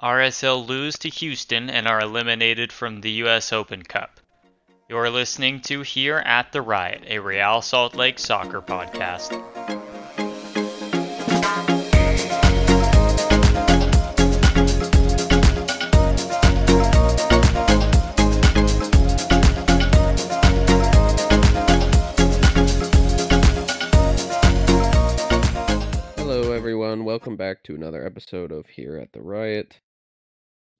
RSL lose to Houston and are eliminated from the US Open Cup. You're listening to Here at the Riot, a Real Salt Lake soccer podcast. Hello, everyone. Welcome back to another episode of Here at the Riot.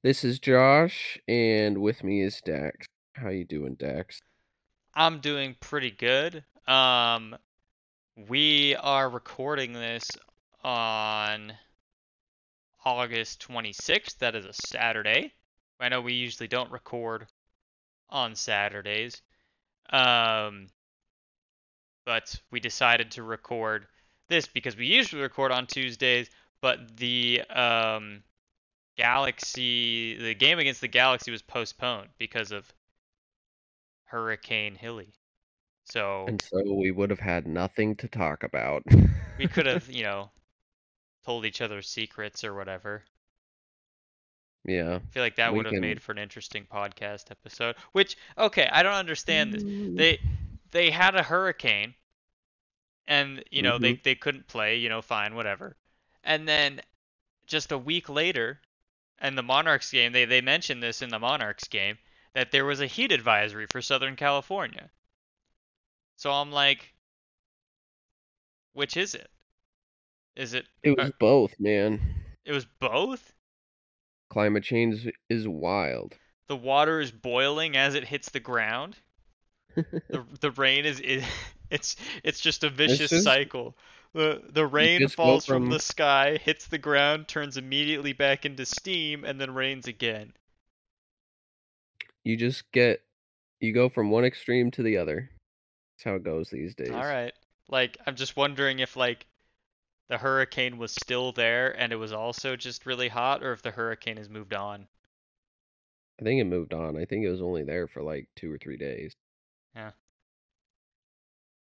This is Josh, and with me is Dax. How you doing, Dax? I'm doing pretty good. Um, we are recording this on August 26th. That is a Saturday. I know we usually don't record on Saturdays. Um, but we decided to record this because we usually record on Tuesdays, but the um, Galaxy, the game against the Galaxy was postponed because of Hurricane Hilary. So And so we would have had nothing to talk about. we could have, you know, told each other secrets or whatever. yeah. I feel like that would have can- made for an interesting podcast episode. Which, okay, I don't understand this. They they had a hurricane, and you know they mm-hmm. they couldn't play. You know, fine, whatever. And then just a week later, in the Monarchs game, they they mentioned this in the Monarchs game that there was a heat advisory for Southern California. So I'm like, which is it? Is it? It was uh, both, man. it was both. Climate change is wild. The water is boiling as it hits the ground. the the rain is, is it's it's just a vicious just- cycle. The the rain falls from... from- the sky, hits the ground, turns immediately back into steam, and then rains again. You just get, you go from one extreme to the other. That's how it goes these days. All right. Like I'm just wondering if like the hurricane was still there and it was also just really hot, or if the hurricane has moved on. I think it moved on. I think it was only there for like two or three days. Yeah.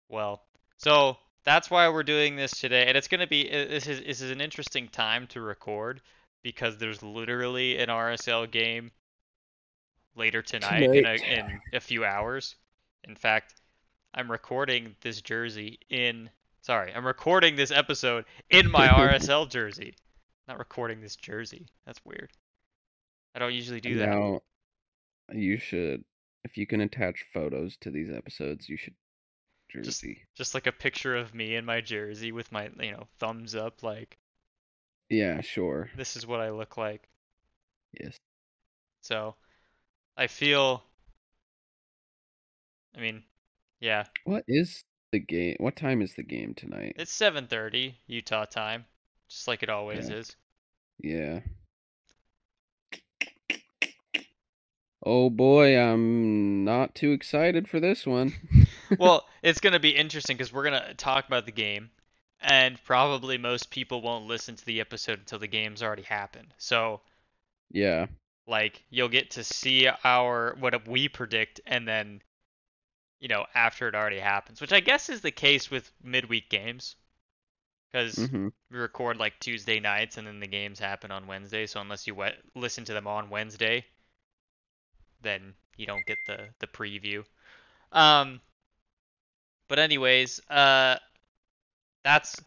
Well, so that's why we're doing this today, and it's gonna be this is this is an interesting time to record because there's literally an RSL game later tonight, in a in a few hours. In fact, I'm recording this jersey in sorry, I'm recording this episode in my RSL jersey. Not recording this jersey. That's weird. I don't usually do that. Now, you should, if you can attach photos to these episodes, you should jersey. Just like a picture of me in my jersey with my, you know, thumbs up like Yeah, sure. this is what I look like. Yes. So I feel I mean, yeah, What is the game? What time is the game tonight? it's 7:30 Utah time, just like it always Yeah. is. Yeah. Oh boy, I'm not too excited for this one. Well, it's going to be interesting cuz we're going to talk about the game and probably most people won't listen to the episode until the game's already happened. So, yeah. like you'll get to see our what we predict and then you know, after it already happens, which I guess is the case with midweek games. Cuz hmm we record like Tuesday nights and then the games happen on Wednesday. So unless you we- listen to them on Wednesday, then you don't get the the preview. Um, but anyways, uh, that's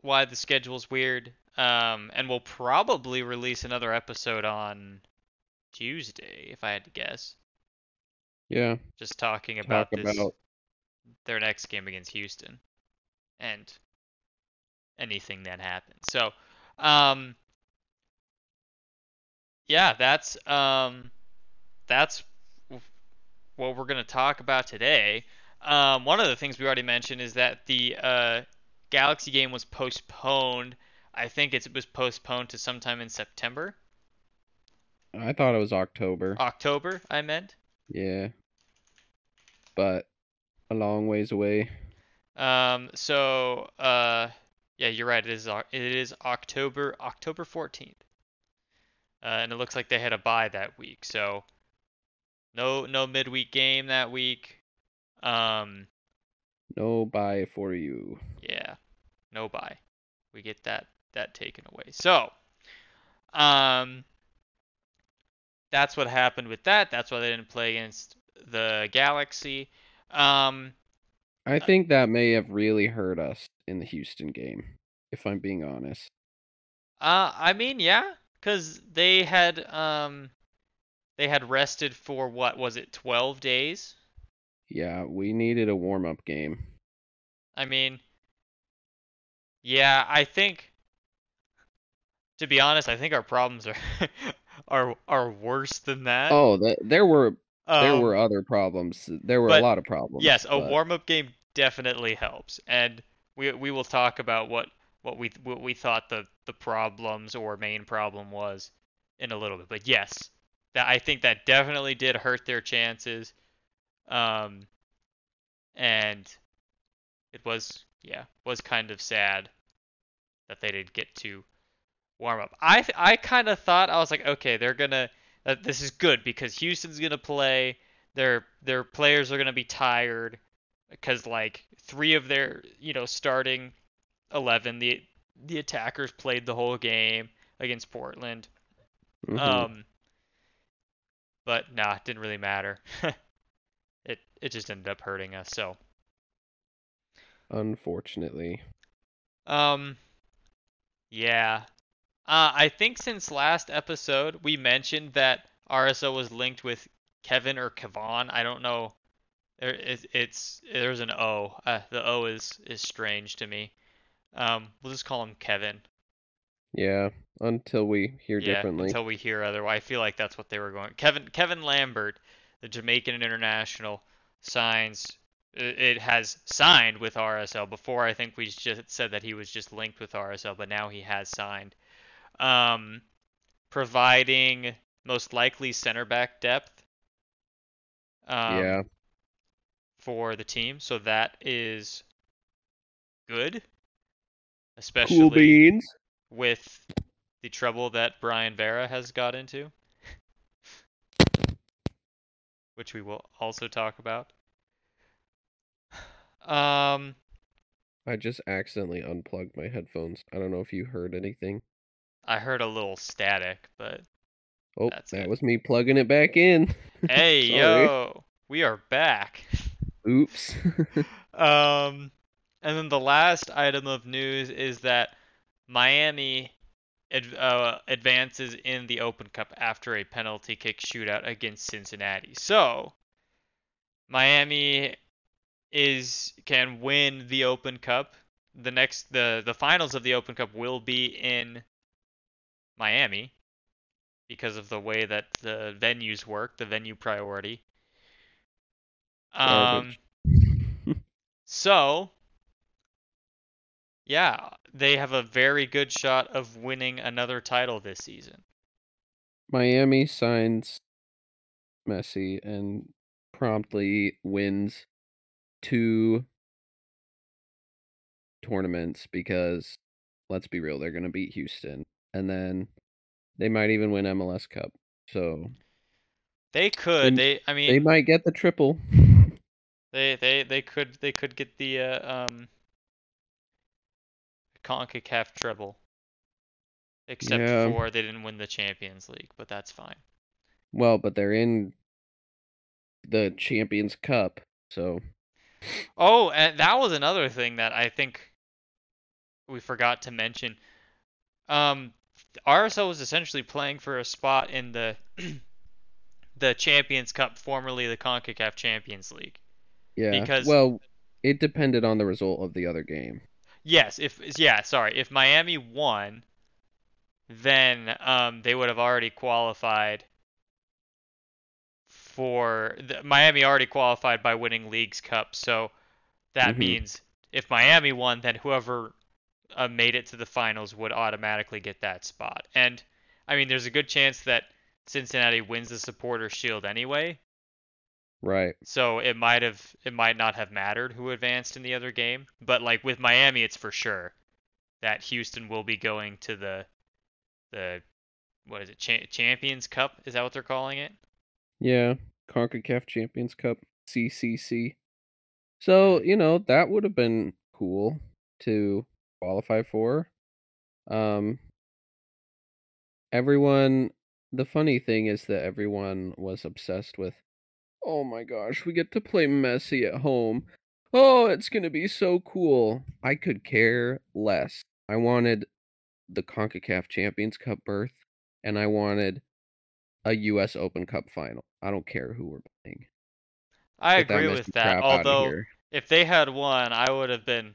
why the schedule's weird. Um, and we'll probably release another episode on Tuesday, if I had to guess. Yeah. Just talking about Talk this about their next game against Houston and anything that happens. So, um yeah, that's um that's what we're going to talk about today. Um one of the things we already mentioned is that the uh Galaxy game was postponed. I think it was postponed to sometime in September, I thought it was October. October, I meant. Yeah. But a long ways away. Um, so, uh, yeah, you're right. It is. It is October October 14th, uh, and it looks like they had a bye that week. So, no no midweek game that week. Um, No buy for you. yeah, no buy. We get that that taken away. So, um, that's what happened with that. That's why they didn't play against the Galaxy. Um, I think that may have really hurt us in the Houston game, if I'm being honest. uh, I mean, yeah, because they had um, they had rested for what was it, 12 days? Yeah, we needed a warm up game. I mean, yeah, I think to be honest, I think our problems are are are worse than that. Oh, the, there were there Um, were other problems. There were but a lot of problems. yes, a but- warm-up game definitely helps, and we we will talk about what what we what we thought the the problems or main problem was in a little bit. But yes, that I think that definitely did hurt their chances. Um, and it was yeah was kind of sad that they didn't get to warm up. I th- I kind of thought I was like okay they're gonna that this is good because Houston's gonna play their their players are gonna be tired because like three of their you know starting eleven the the attackers played the whole game against Portland. Mhm. Um, but nah, it didn't really matter. it it just ended up hurting us. So Unfortunately. um, yeah. Uh, I think since last episode we mentioned that RSO was linked with Kevin or Kevon. I don't know. There is it's there's an O. Uh, the O is is strange to me. Um, we'll just call him Kevin. Yeah, until we hear Yeah, differently. until we hear otherwise. I feel like that's what they were going. Kevin Kevin Lambert, the Jamaican international, signs. It it has signed with RSL. Before I think we just said that he was just linked with RSL, but now he has signed. Um, providing most likely center back depth. Um, yeah. For the team, so that is good, especially Cool with the trouble that Brayan Vera has got into, which we will also talk about. Um, I just accidentally unplugged my headphones. I don't know if you heard anything. I heard a little static, but Oh, That's that it. was me plugging it back in. hey, yo, we are back. Oops. Um, and then the last item of news is that Miami ad- uh, advances in the Open Cup after a penalty kick shootout against Cincinnati. So, Miami is can win the Open Cup. The next the the finals of the Open Cup will be in Miami because of the way that the venues work, the venue priority. Um so, yeah, they have a very good shot of winning another title this season. Miami signs Messi and promptly wins two tournaments because let's be real, they're going to beat Houston and then they might even win MLS Cup. So They could. They- I mean, they might get the triple. they they they could they could get the uh, um CONCACAF treble. Except Yeah. for they didn't win the Champions League, but that's fine. Well, but they're in the Champions Cup. So Oh, and that was another thing that I think we forgot to mention. Um, RSL was essentially playing for a spot in the the Champions Cup, formerly the CONCACAF Champions League. yeah. Because- well, it depended on the result of the other game. Yes, if yeah, sorry, if Miami won, then um they would have already qualified for the, Miami already qualified by winning Leagues Cup, so that Mhm. means if Miami won, then whoever uh, made it to the finals would automatically get that spot. And I mean, there's a good chance that Cincinnati wins the Supporter Shield anyway, Right. so it might have it might not have mattered who advanced in the other game, but like with Miami, it's for sure that Houston will be going to the the what is it Cha- Champions Cup? Is that what they're calling it? Yeah, CONCACAF Champions Cup, CCC. So, you know, that would have been cool to qualify for. Um everyone the funny thing is that everyone was obsessed with, oh my gosh, we get to play Messi at home. Oh, it's gonna be so cool. I could care less. I wanted the CONCACAF Champions Cup berth, and I wanted a U.S. Open Cup final. I don't care who we're playing. I Get agree Messi with that. Although if they had won, I would have been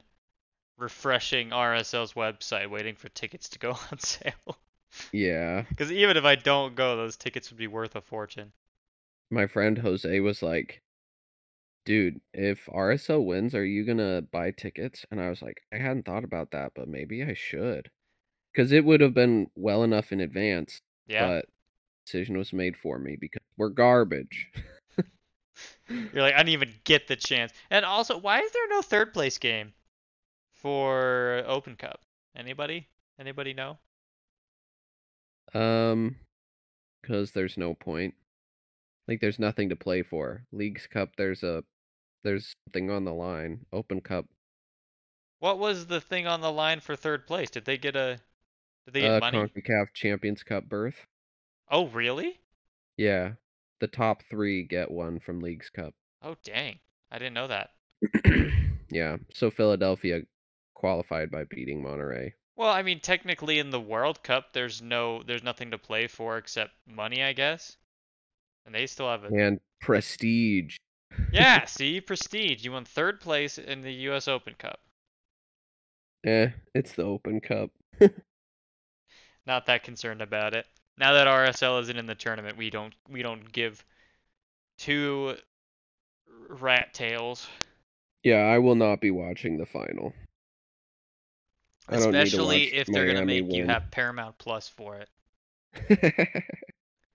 refreshing RSL's website waiting for tickets to go on sale. Yeah, Because even if I don't go, those tickets would be worth a fortune. My friend Jose was like, "Dude, if RSL wins, are you gonna buy tickets?" And I was like, "I hadn't thought about that, but maybe I should." Because it would have been well enough in advance, Yeah. but decision was made for me because we're garbage. You're like, I didn't even get the chance. And also, why is there no third place game for Open Cup? Anybody? Anybody know? Um, because there's no point. Like, there's nothing to play for. Leagues Cup, there's a, there's something on the line. Open Cup, What was the thing on the line for third place? Did they get a? Did they get uh, money? Concacaf Champions Cup berth. Oh, really? Yeah, the top three get one from Leagues Cup. Oh, dang! I didn't know that. yeah, so Philadelphia qualified by beating Monterrey. Well, I mean, technically in the World Cup, there's no, there's nothing to play for except money, I guess. And they still have a. And prestige. Yeah, see, prestige. You won third place in the U.S. Open Cup. Eh, it's the Open Cup. Not that concerned about it. Now that RSL isn't in the tournament, we don't, we don't give two rat tails. Yeah, I will not be watching the final. I don't need to Especially if they're gonna Miami make you have Paramount Plus for it.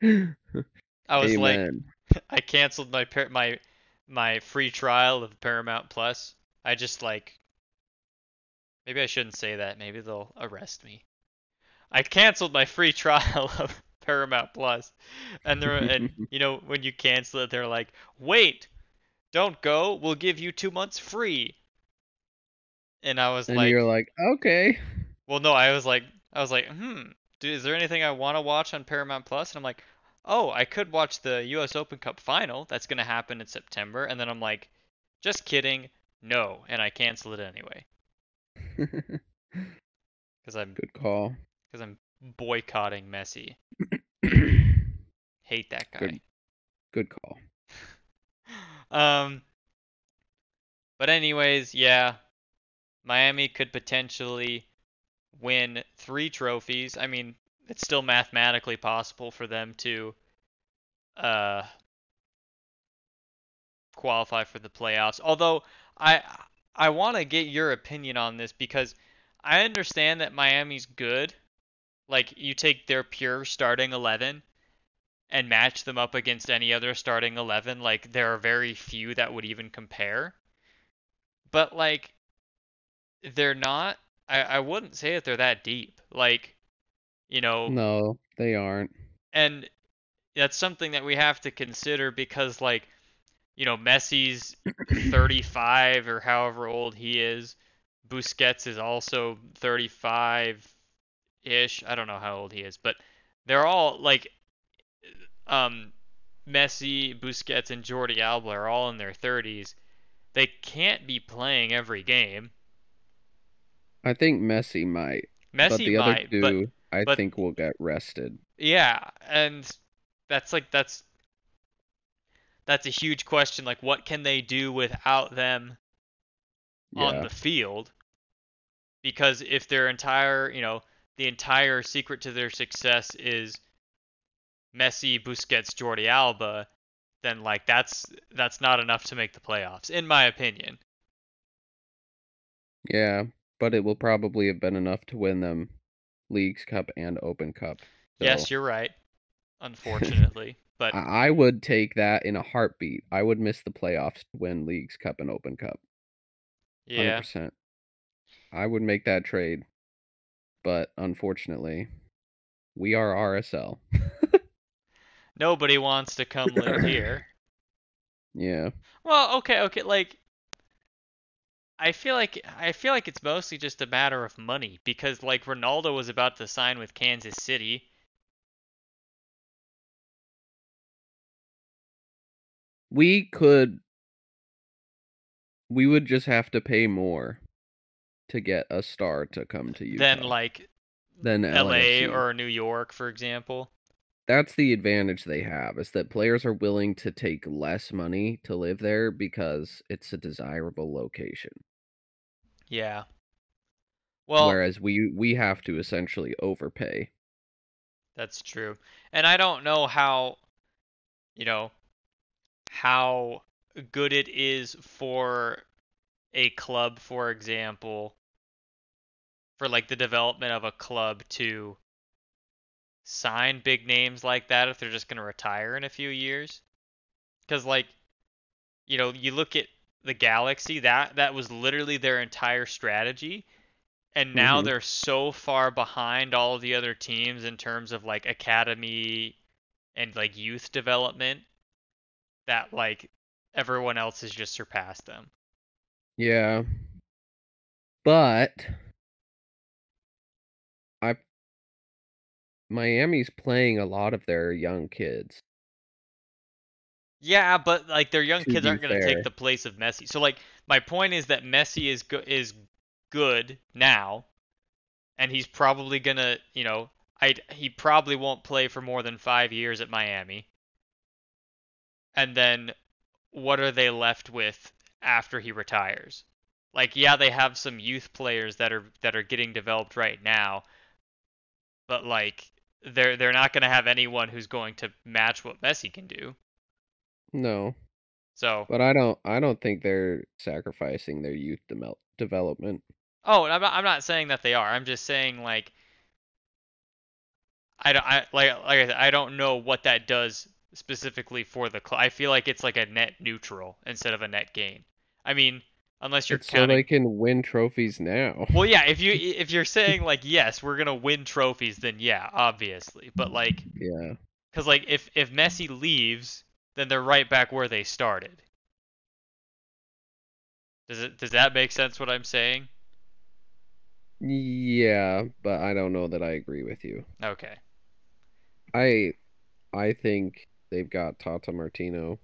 I was like, I canceled my par- my my free trial of Paramount Plus. I just like maybe I shouldn't say that. Maybe they'll arrest me. I canceled my free trial of Paramount Plus, and they're and you know when you cancel it, they're like, wait, don't go. We'll give you two months free. And I was and like, you're like, okay. well, no, I was like, I was like, hmm, dude, is there anything I want to watch on Paramount Plus? And I'm like, oh, I could watch the U.S. Open Cup final. That's gonna happen in September. And then I'm like, just kidding, no, and I cancel it anyway because I'm Good call. because I'm boycotting Messi. Hate that guy. Good. Good call. Um. But anyways, yeah, Miami could potentially win three trophies. I mean, it's still mathematically possible for them to uh qualify for the playoffs. Although I I want to get your opinion on this because I understand that Miami's good. Like you take their pure starting 11 and match them up against any other starting 11, like there are very few that would even compare. But like they're not I I wouldn't say that they're that deep. Like you know, No, they aren't. and that's something that we have to consider because like you know Messi's 35 or however old he is. Busquets is also 35 ish I don't know how old he is but they're all like um Messi Busquets and Jordi Alba are all in their 30s they can't be playing every game. I think Messi might, Messi but the other might two, but I but- think will get rested. Yeah, and that's like that's that's a huge question. Like, what can they do without them on the field? Because if their entire, you know, the entire secret to their success is Messi, Busquets, Jordi Alba, then like that's that's not enough to make the playoffs, in my opinion. yeah, but it will probably have been enough to win them Leagues Cup and Open Cup. Yes, you're right. Unfortunately, but I I would take that in a heartbeat. I would miss the playoffs to win Leagues Cup and Open Cup. yeah, 100%. I would make that trade. But unfortunately, we are RSL. nobody wants to come live here. Yeah. Well, okay, okay, like I feel like I feel like it's mostly just a matter of money because like Ronaldo was about to sign with Kansas City. We could we would just have to pay more to get a star to come to you. Then like than LA or New York, for example that's the advantage they have is that players are willing to take less money to live there because it's a desirable location. Yeah. Well, Whereas we we have to essentially overpay. That's true. And I don't know how, you know, how good it is for a club, for example, for like the development of a club to sign big names like that if they're just going to retire in a few years. Cuz like, you know, you look at the Galaxy, that that was literally their entire strategy and now Mhm. they're so far behind all the other teams in terms of like academy and like youth development that like everyone else has just surpassed them. Yeah. But Miami's playing a lot of their young kids. Yeah, but like their young To kids aren't going to take the place of Messi. So like my point is that Messi is go- is good now and he's probably going to, you know, I he probably won't play for more than 5 years at Miami. And then what are they left with after he retires? Like yeah, they have some youth players that are that are getting developed right now. But like they're they're not going to have anyone who's going to match what Messi can do. No, So but I don't I don't think they're sacrificing their youth demel- development. Oh, and I'm not, I'm not saying that they are. I'm just saying like I don't I like like I said, I don't know what that does specifically for the club. I feel like it's like a net neutral instead of a net gain. I mean, unless you're It's so counting they can win trophies now. Well, yeah, if you if you're saying like yes, we're going to win trophies, then yeah, obviously. But like Yeah. cuz like if if Messi leaves, then they're right back where they started. Does it does that make sense what I'm saying? Yeah, but I don't know that I agree with you. Okay. I I think they've got Tata Martino,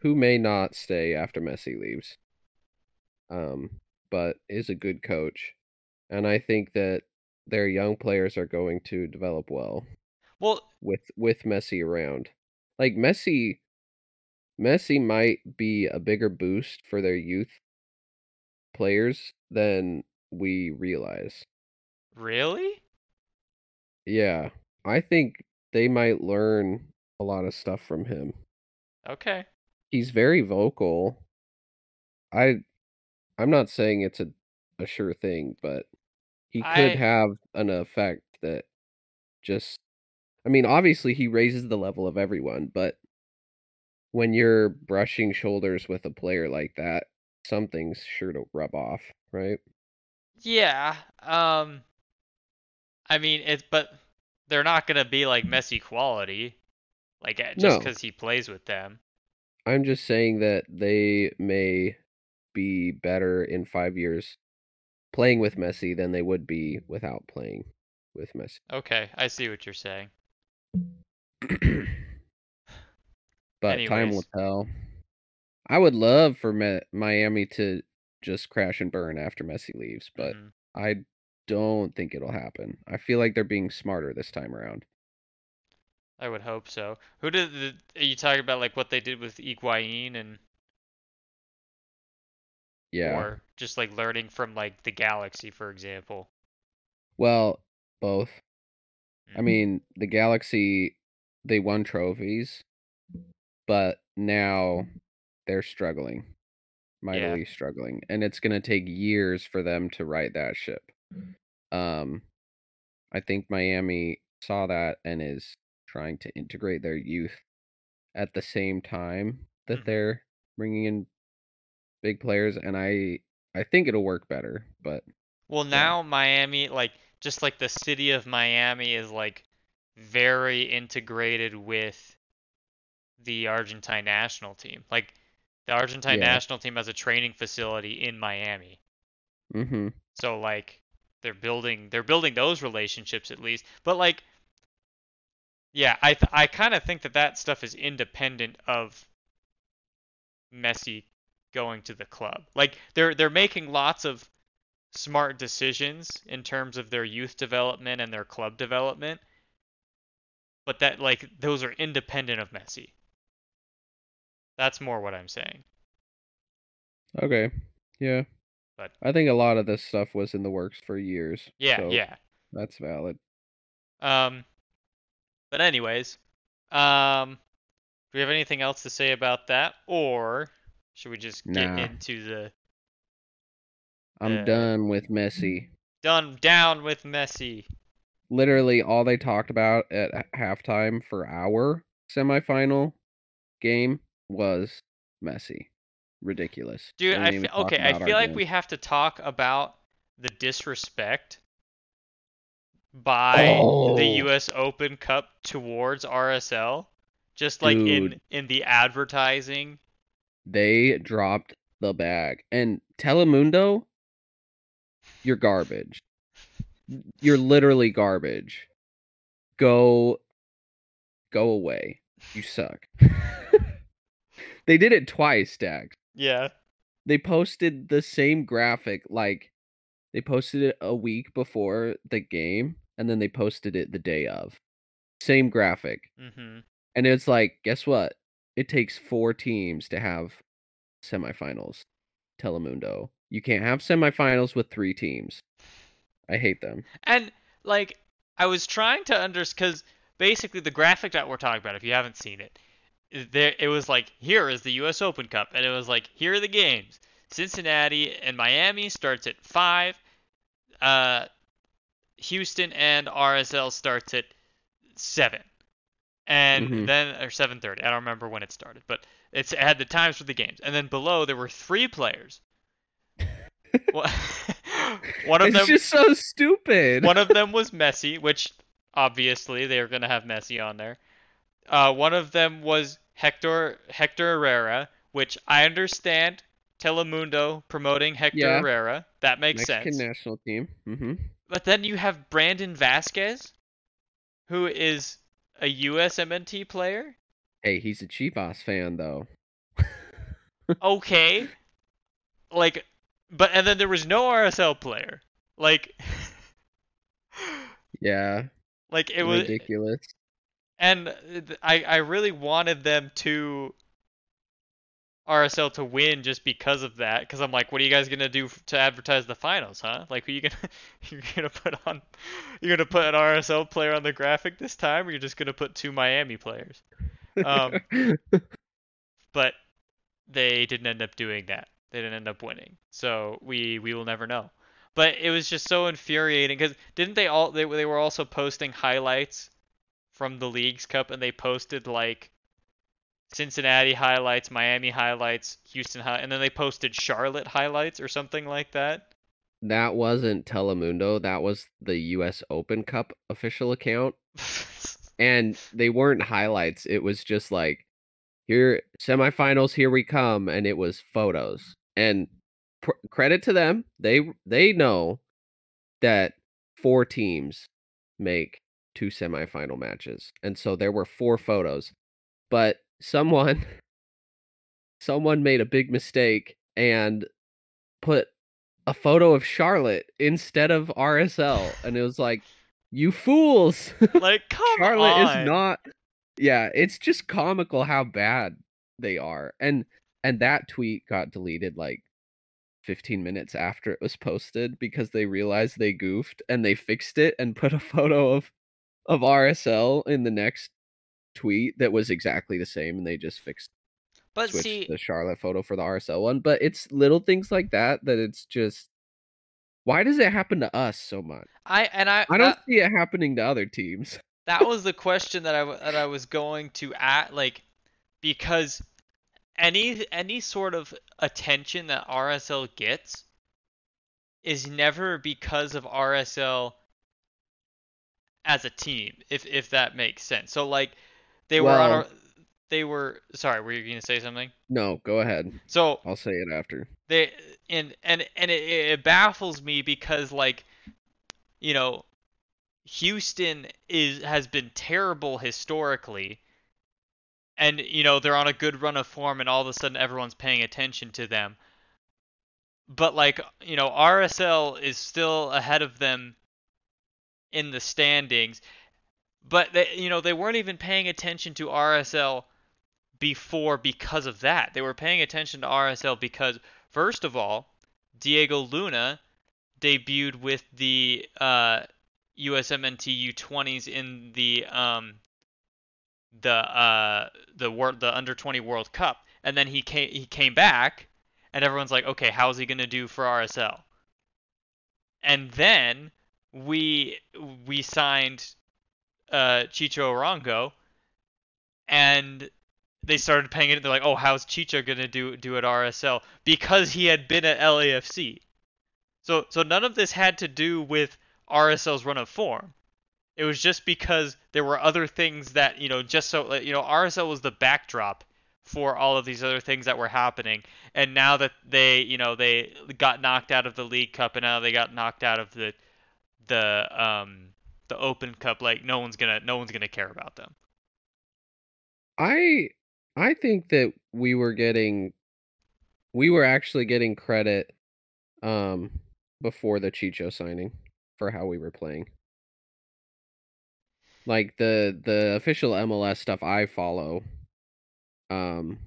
who may not stay after Messi leaves. Um, but is a good coach. And I think that their young players are going to develop well Well, with with Messi around. Like Messi Messi might be a bigger boost for their youth players than we realize. really? Yeah, I think they might learn a lot of stuff from him. Okay. He's very vocal. I I'm not saying it's a, a sure thing, but he could I- have an effect that just I mean, obviously he raises the level of everyone, but when you're brushing shoulders with a player like that, something's sure to rub off, right? Yeah. Um I mean it's but they're not gonna be like Messi quality. Like uh, just No. because he plays with them. I'm just saying that they may be better in 5 years playing with Messi than they would be without playing with Messi. Okay, I see what you're saying. but time will tell. I would love for Mi- Miami to just crash and burn after Messi leaves, but Mhm. I don't think it'll happen. I feel like they're being smarter this time around. I would hope so. Who did the, are you talking about like what they did with Higuain and Yeah. or just like learning from like the Galaxy for example? Well, both. I Mm. mean, the Galaxy they won trophies, but now they're struggling. Mightily struggling, and it's going to take years for them to right that ship. Um I think Miami saw that and is trying to integrate their youth at the same time that Mhm. they're bringing in big players and I I think it'll work better, but Well, now Miami, like just like the city of Miami is like very integrated with the Argentine national team. Like the Argentine Yeah. national team has a training facility in Miami. mhm. So like they're building they're building those relationships at least. But like yeah, I th- I kind of think that that stuff is independent of Messi going to the club. Like they're they're making lots of smart decisions in terms of their youth development and their club development. But that like those are independent of Messi. That's more what I'm saying. Okay. Yeah. But- I think a lot of this stuff was in the works for years. Yeah, so yeah. That's valid. Um, but anyways, um, do we have anything else to say about that, or should we just get Nah. into the I'm Yeah. done with Messi. done down with Messi? Literally all they talked about at halftime for our semifinal game was Messi. Ridiculous. Dude, They I didn't even feel talk okay. I feel like game. we have to talk about the disrespect by the Oh. U.S. Open Cup towards RSL, just like in in the advertising. They dropped the bag. And Telemundo, you're garbage. You're literally garbage. Go go away. You suck. they did it twice, Dax. Yeah. They posted the same graphic like they posted it a week before the game and then they posted it the day of. Same graphic. Mm-hmm. And it's like, guess what? It takes four teams to have semifinals. Telemundo. You can't have semifinals with three teams. I hate them. And like I was trying to understand because basically the graphic that we're talking about, if you haven't seen it, there it was like here is the U.S. Open Cup, and it was like here are the games. Cincinnati and Miami starts at five. Uh, Houston and RSL starts at seven, and Mhm. then or seven thirty. I don't remember when it started, but it's it had the times for the games, and then below there were three players. One one of it's them just so stupid. one of them was Messi, which obviously they were gonna have Messi on there. Uh, one of them was Hector Hector Herrera, which I understand Telemundo promoting Hector Yeah. Herrera. That makes Mexican sense. national team. hmm But then you have Brandon Vazquez, who is a USMNT player. Hey, he's a Chivas fan though. Okay. like but and then there was no RSL player. Like Yeah, like it was ridiculous. and I I really wanted them to RSL to win just because of that because I'm like what are you guys gonna do to advertise the finals huh? Like who you gonna you're gonna put on you're gonna put an RSL player on the graphic this time or you're just gonna put two Miami players? Um, but they didn't end up doing that. They didn't end up winning. So we we will never know. But it was just so infuriating because didn't they all they, they were also posting highlights from the Leagues Cup and they posted like Cincinnati highlights, Miami highlights, Houston high, and then they posted Charlotte highlights or something like that. that wasn't Telemundo. That was the U.S. Open Cup official account. and they weren't highlights. It was just like here semifinals, here we come, and it was photos. And pr- credit to them, they they know that four teams make two semifinal matches, and so there were four photos. But someone someone made a big mistake and put a photo of Charlotte instead of RSL, and it was like, you fools! like, come Charlotte on. is not. Yeah, it's just comical how bad they are, and and that tweet got deleted like 15 minutes after it was posted because they realized they goofed and they fixed it and put a photo of of RSL in the next tweet that was exactly the same, and they just fixed But switched see, the Charlotte photo for the RSL one. But it's little things like that that it's just. Why does it happen to us so much? I and I I don't see it happening to other teams. that was the question that I that I was going to at like because any any sort of attention that RSL gets is never because of RSL as a team if if that makes sense. So like they were on a they were sorry, were you going to say something? No, go ahead. So I'll say it after. they and and and it, it baffles me because like you know Houston is has been terrible historically and you know they're on a good run of form, and all of a sudden everyone's paying attention to them. But like you know, RSL is still ahead of them in the standings, but they, you know they weren't even paying attention to RSL before because of that. They were paying attention to RSL because first of all, Diego Luna debuted with the uh, USMNT U20s in the um, the uh, the the under 20 World Cup, and then he came he came back, and everyone's like, okay, how's he gonna do for RSL? And then we we signed uh, Chicho Arango, and they started paying it. They're like, oh, how's Chicho gonna do do at RSL because he had been at LAFC. So so none of this had to do with RSL's run of form. It was just because there were other things that you know just so you know RSL was the backdrop for all of these other things that were happening. And now that they you know they got knocked out of the League Cup and now they got knocked out of the the um the Open Cup, like no one's gonna no one's gonna care about them. I I think that we were getting we were actually getting credit um before the Chicho signing for how we were playing. Like the the official MLS stuff I follow um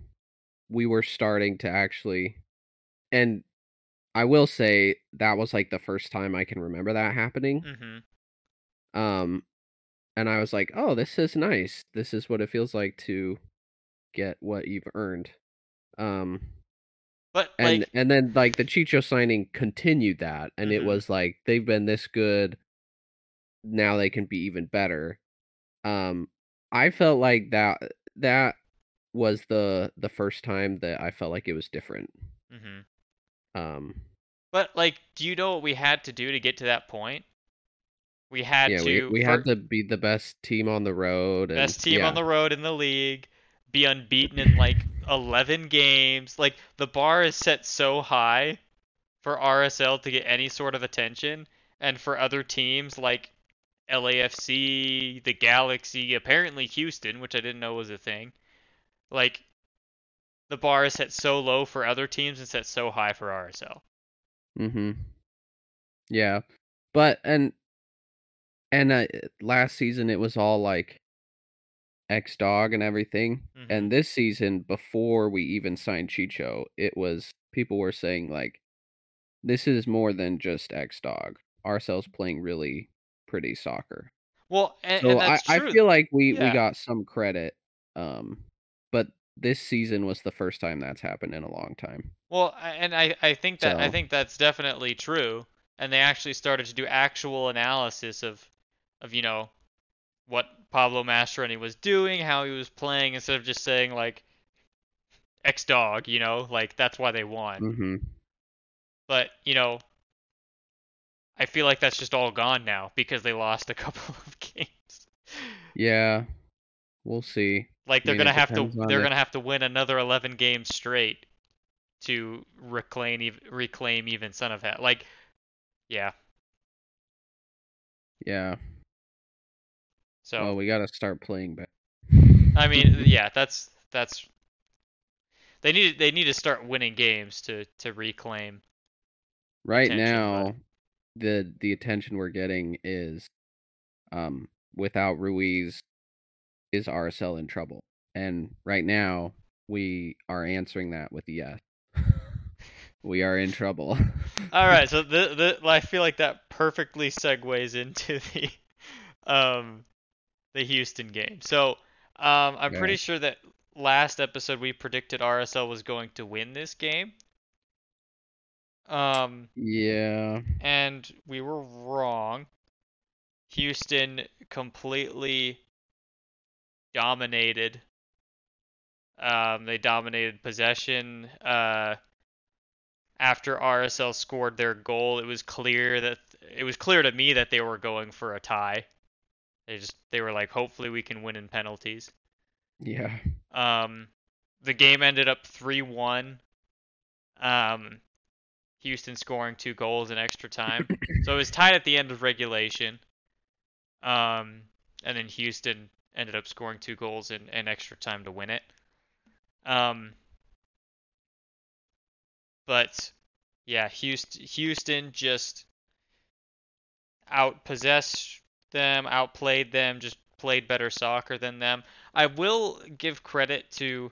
we were starting to actually and I will say that was like the first time I can remember that happening. Mm-hmm. Um and I was like, "Oh, this is nice. This is what it feels like to get what you've earned." Um But and like, and then like the Chicho signing continued that and it Mhm. was like they've been this good now they can be even better. Um I felt like that that was the the first time that I felt like it was different. hmm Um but like, do you know what we had to do to get to that point? We had yeah, to we fir- had to be the best team on the road and best team yeah. on the road in the league, be unbeaten in like 11 games. Like the bar is set so high for RSL to get any sort of attention, and for other teams like LAFC, the Galaxy, apparently Houston, which I didn't know was a thing. Like the bar is set so low for other teams and set so high for RSL. Mm Mhm. Yeah. But and and uh, last season it was all like X dog and everything. Mhm. And this season before we even signed Chicho, it was people were saying like this is more than just X dog. RSL's playing really pretty soccer. Well, and, So and I, I feel like we we got some credit um but this season was the first time that's happened in a long time. Well, and I, I think that I think that's definitely true. And they actually started to do actual analysis of of you know what Pablo Mastroeni was doing, how he was playing, instead of just saying like X dog, you know, like that's why they won. Mhm. But you know, I feel like that's just all gone now because they lost a couple of games. Yeah. We'll see. Like they're mean, gonna have to they're if- gonna have to win another 11 games straight to reclaim reclaim even son of hat. Like, yeah. Yeah. So Well, we got to start playing back. I mean, yeah, that's that's they need they need to start winning games to to reclaim. right now the the attention we're getting is um without Ruiz is RSL in trouble. And right now we are answering that with yes. we are in trouble. All right, so the the I feel like that perfectly segues into the um the Houston game. So um I'm pretty sure that last episode we predicted RSL was going to win this game. Um yeah. and we were wrong. Houston completely dominated. Um, they dominated possession. Uh, after RSL scored their goal, it was clear that it was clear to me that they were going for a tie. They just they were like, hopefully we can win in penalties. Yeah. Um, the game ended up 3-1. Um, Houston scoring two goals in extra time. so it was tied at the end of regulation. Um, and then Houston ended up scoring two goals in, in extra time to win it. Um, but yeah, Houston, Houston just outpossessed them, outplayed them, just played better soccer than them. I will give credit to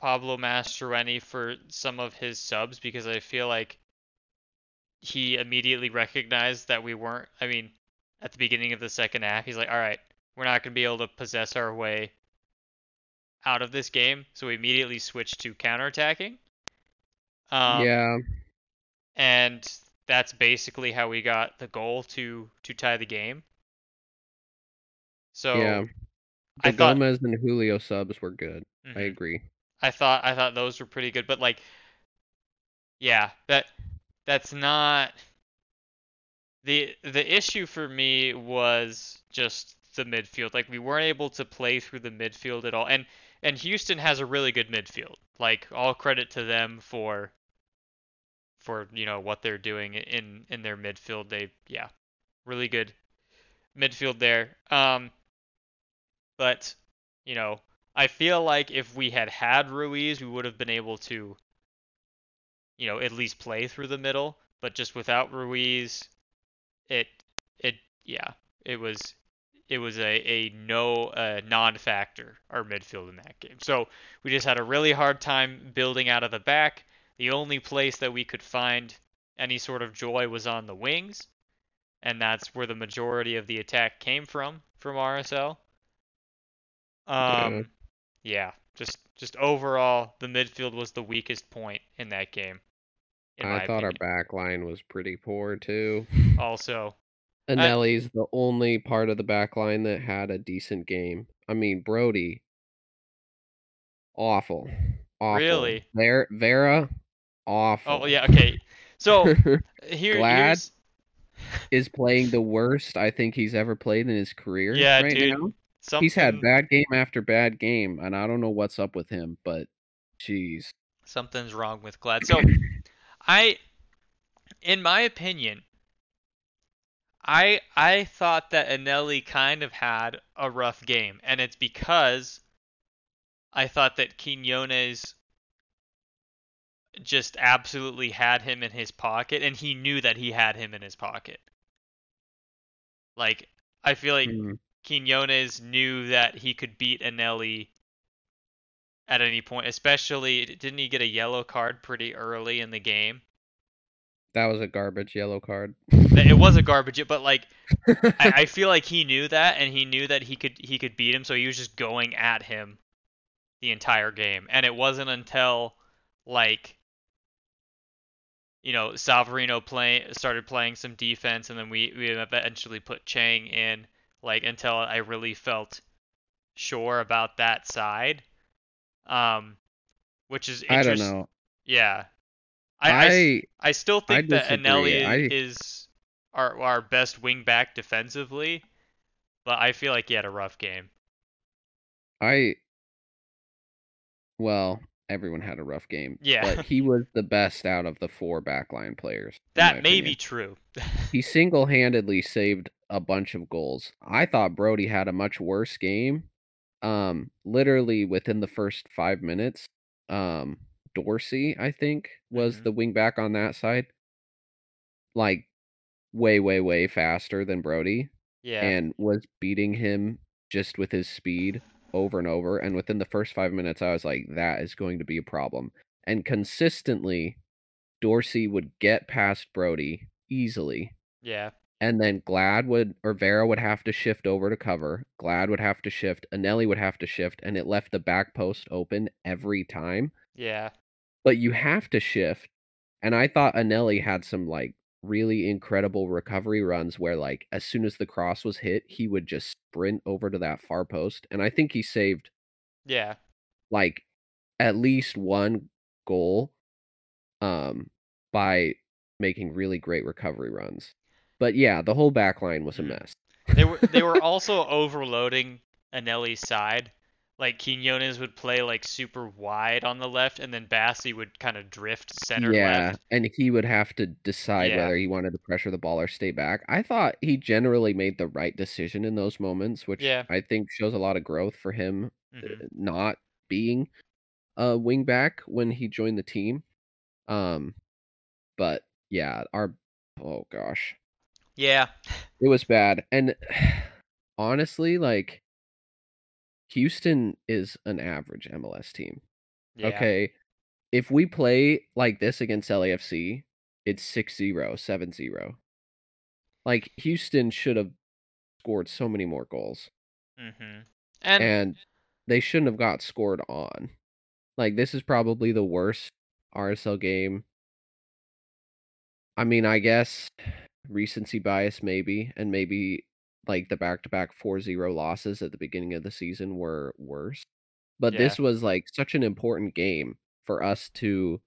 Pablo Mastroeni for some of his subs because I feel like he immediately recognized that we weren't. I mean, at the beginning of the second half, he's like, "All right, we're not going to be able to possess our way out of this game," so we immediately switched to counterattacking. Um, yeah. And that's basically how we got the goal to to tie the game. So yeah. The I thought Gomez and Julio subs were good. I Mhm. agree. I thought I thought those were pretty good, but like, yeah, that that's not the the issue for me was just the midfield. Like we weren't able to play through the midfield at all, and and Houston has a really good midfield. Like all credit to them for for you know what they're doing in in their midfield. They yeah, really good midfield there. Um, but you know I feel like if we had had Ruiz, we would have been able to, you know, at least play through the middle. But just without Ruiz, it it yeah, it was it was a a no uh, non-factor our midfield in that game. So we just had a really hard time building out of the back. The only place that we could find any sort of joy was on the wings, and that's where the majority of the attack came from from RSL. Um, Yeah. yeah, just just overall, the midfield was the weakest point in that game. In I thought opinion. our back line was pretty poor too. Also, Eneli's the only part of the back line that had a decent game. I mean, Brody, awful, awful. Really? Ver- Vera, awful. oh yeah, okay. So here, Glad here's is playing the worst I think he's ever played in his career. Yeah, right dude, now. something He's had bad game after bad game, and I don't know what's up with him, but jeez. something's wrong with Glad. So I, in my opinion, I I thought that Eneli kind of had a rough game, and it's because I thought that Quinones just absolutely had him in his pocket, and he knew that he had him in his pocket. Like I feel like Hmm. Quinones knew that he could beat Eneli at any point, especially didn't he get a yellow card pretty early in the game? That was a garbage yellow card. It was a garbage, but like I, I feel like he knew that, and he knew that he could he could beat him, so he was just going at him the entire game. And it wasn't until like you know Salvarino play started playing some defense, and then we we eventually put Chang in, like until I really felt sure about that side. Um, which is I don't know. Yeah, I, I I I still I think that Eneli. I- is our our best wing back defensively, but I feel like he had a rough game. I well, everyone had a rough game. Yeah. But he was the best out of the four backline players. That may opinion. be true. He single handedly saved a bunch of goals. I thought Brody had a much worse game. Um, literally within the first five minutes, um, Dorsey, I think, was Mhm. the wing back on that side. Like way, way, way faster than Brody. yeah. and was beating him just with his speed over and over. And within the first five minutes, I was like, that is going to be a problem. And consistently, Dorsey would get past Brody easily. yeah. And then Glad would, or Vera would have to shift over to cover. Glad would have to shift. Eneli would have to shift. And it left the back post open every time. Yeah. But you have to shift. And I thought Eneli had some like really incredible recovery runs where like as soon as the cross was hit, he would just sprint over to that far post. And I think he saved Yeah. like at least one goal um by making really great recovery runs. But yeah, the whole back line was a Mhm. mess. They were they were also overloading Eneli's side. Like Quinones would play like super wide on the left, and then Bassi would kind of drift center yeah, left. and he would have to decide Yeah. whether he wanted to pressure the ball or stay back. I thought he generally made the right decision in those moments, which Yeah. I think shows a lot of growth for him uh, not being a wing back when he joined the team. Um, but yeah, our oh gosh, Yeah. it was bad, and honestly, like Houston is an average MLS team. Yeah. Okay. If we play like this against LAFC, it's 6-0, 7-0. Like Houston should have scored so many more goals Mhm. And, and they shouldn't have got scored on. Like this is probably the worst RSL game. I mean, I guess recency bias maybe and maybe like the back-to-back 4-0 losses at the beginning of the season were worse. But Yeah. this was like such an important game for us to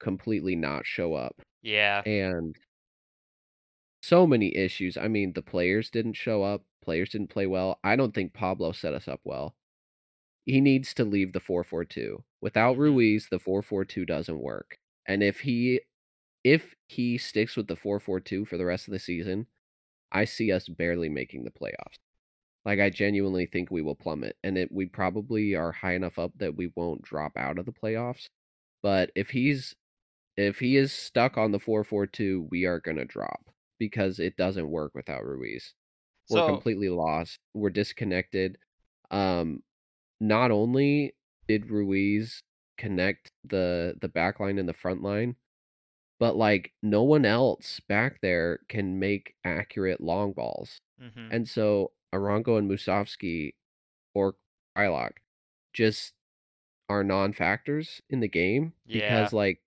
completely not show up. yeah. And so many issues. I mean, the players didn't show up, players didn't play well. I don't think Pablo set us up well. He needs to leave the 4-4-2. Without Mhm. Ruiz, the 4-4-2 doesn't work. And if he if he sticks with the 4-4-2 for the rest of the season, I see us barely making the playoffs. Like I genuinely think we will plummet and it we probably are high enough up that we won't drop out of the playoffs. But if he's if he is stuck on the 4-4-2, we are going to drop because it doesn't work without Ruiz. We're So, completely lost. We're disconnected. Um not only did Ruiz connect the the back line and the front line, but like no one else back there can make accurate long balls. mhm. And so Arango and Musovski or Kreilach just are non-factors in the game Yeah. because like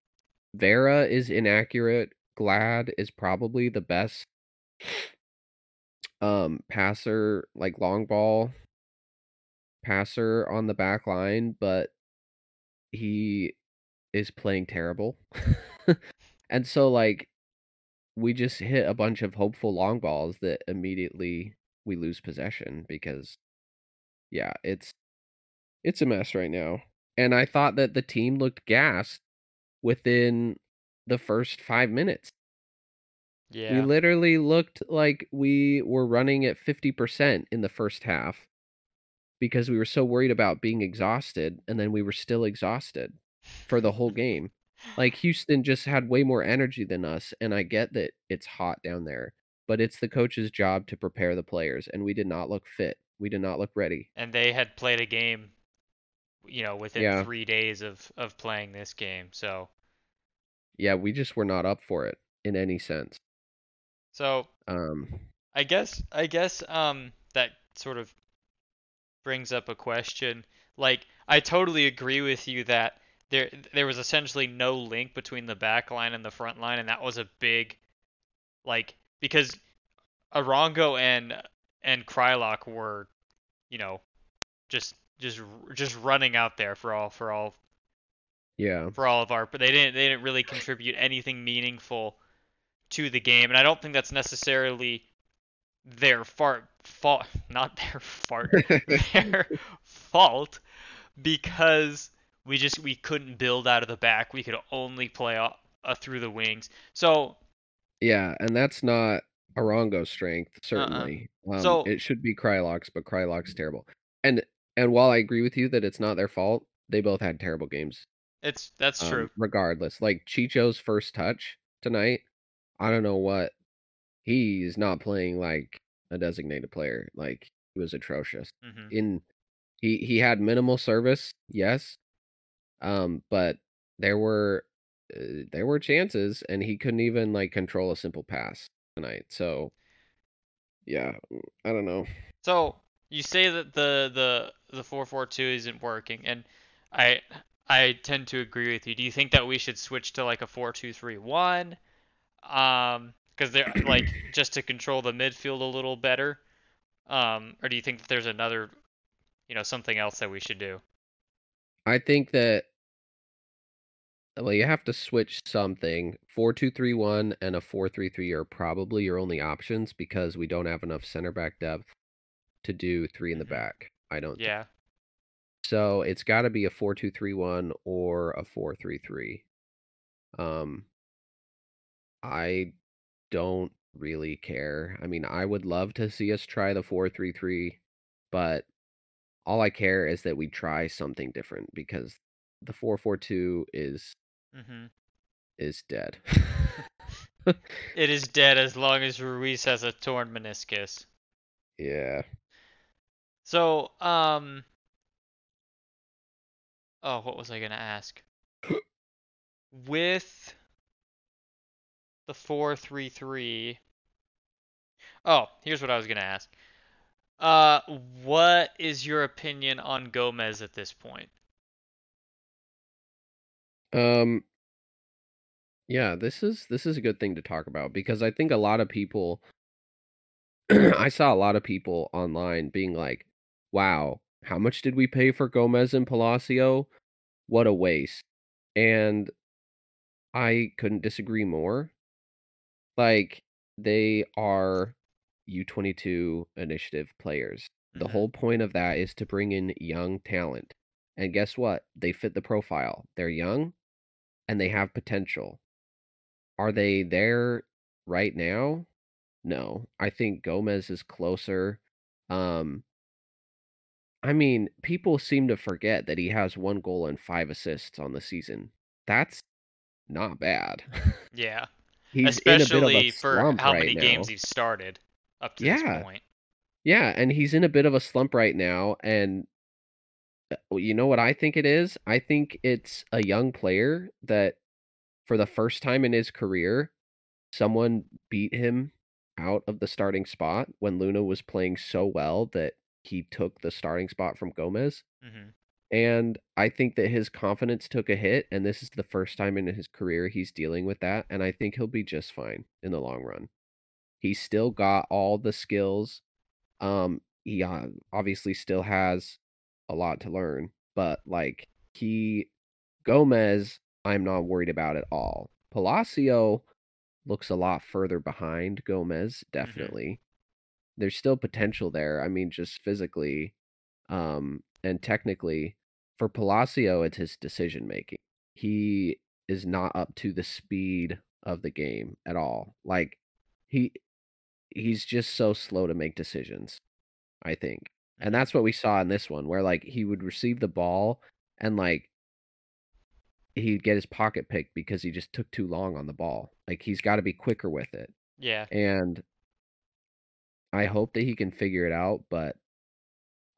Vera is inaccurate. Glad is probably the best um passer, like long ball passer on the back line, but he is playing terrible. and so like we just hit a bunch of hopeful long balls that immediately we lose possession because yeah, it's it's a mess right now. And I thought that the team looked gassed within the first 5 minutes. Yeah. We literally looked like we were running at 50% in the first half because we were so worried about being exhausted and then we were still exhausted for the whole game. Like Houston just had way more energy than us and I get that it's hot down there, but it's the coach's job to prepare the players and we did not look fit. We did not look ready. and they had played a game, you know, within Yeah. three days of of playing this game. So, Yeah, we just were not up for it in any sense. so Um I guess I guess um that sort of brings up a question. Like I totally agree with you that there there was essentially no link between the back line and the front line and that was a big like because Arango and and Kreilach were, you know, just just just running out there for all for all yeah. for all of our but they didn't they didn't really contribute anything meaningful to the game and I don't think that's necessarily their fart fault not their fart their fault because we just we couldn't build out of the back we could only play uh, uh, through the wings so Yeah, and that's not Arango's strength, certainly. Um, Uh-uh. So- it should be Kreilach's, but Kreilach's terrible. And and while I agree with you that it's not their fault, they both had terrible games. it's that's um, true Regardless, like Chicho's first touch tonight, I don't know what he's not playing like a designated player. Like he was atrocious. hmm In he he had minimal service, yes, um, but there were uh, there were chances, and he couldn't even like control a simple pass tonight. So yeah, mm, I don't know. So you say that the the the four four two isn't working, and I I tend to agree with you. Do you think that we should switch to like a four two three one? Um, because they're like just to control the midfield a little better. Um, or do you think that there's another, you know, something else that we should do? I think that well, you have to switch something. Four two three one and a four three three are probably your only options because we don't have enough center back depth to do three in the Mhm. back. I don't. think. Yeah. So it's got to be a four two three one or a four three three. Um, I don't really care. I mean, I would love to see us try the four three three, but all I care is that we try something different because the four four two is hmm is dead. It is dead as long as Ruiz has a torn meniscus. yeah. So, um, oh, what was I gonna ask? With the four three three. Oh, here's what I was gonna ask. Uh, what is your opinion on Gomez at this point? Um yeah, this is this is a good thing to talk about because I think a lot of people I saw a lot of people online being like, "Wow, how much did we pay for Gomez and Palacio? What a waste." And I couldn't disagree more. Like they are U22 initiative players. The Mhm. whole point of that is to bring in young talent. And guess what? They fit the profile. They're young and they have potential. Are they there right now? No. I think Gomez is closer. Um I mean, people seem to forget that he has 1 goal and 5 assists on the season. That's not bad. Yeah, He's in a bit of a especially for how right many games now. he's started up to Yeah. this point. Yeah, and he's in a bit of a slump right now and you know what I think it is? I think it's a young player that for the first time in his career, someone beat him out of the starting spot when Luna was playing so well that he took the starting spot from Gomez. hmm And I think that his confidence took a hit, and this is the first time in his career he's dealing with that. And I think he'll be just fine in the long run. He's still got all the skills. Um, he uh, obviously still has a lot to learn, but like he Gomez, I'm not worried about at all. Palacio looks a lot further behind Gomez, definitely. There's still potential there. I mean, just physically, um, and technically, for Palacio, it's his decision making. He is not up to the speed of the game at all. Like he he's just so slow to make decisions, I think. And that's what we saw in this one, where like he would receive the ball and like he'd get his pocket picked because he just took too long on the ball. Like he's got to be quicker with it. Yeah, And I hope that he can figure it out, but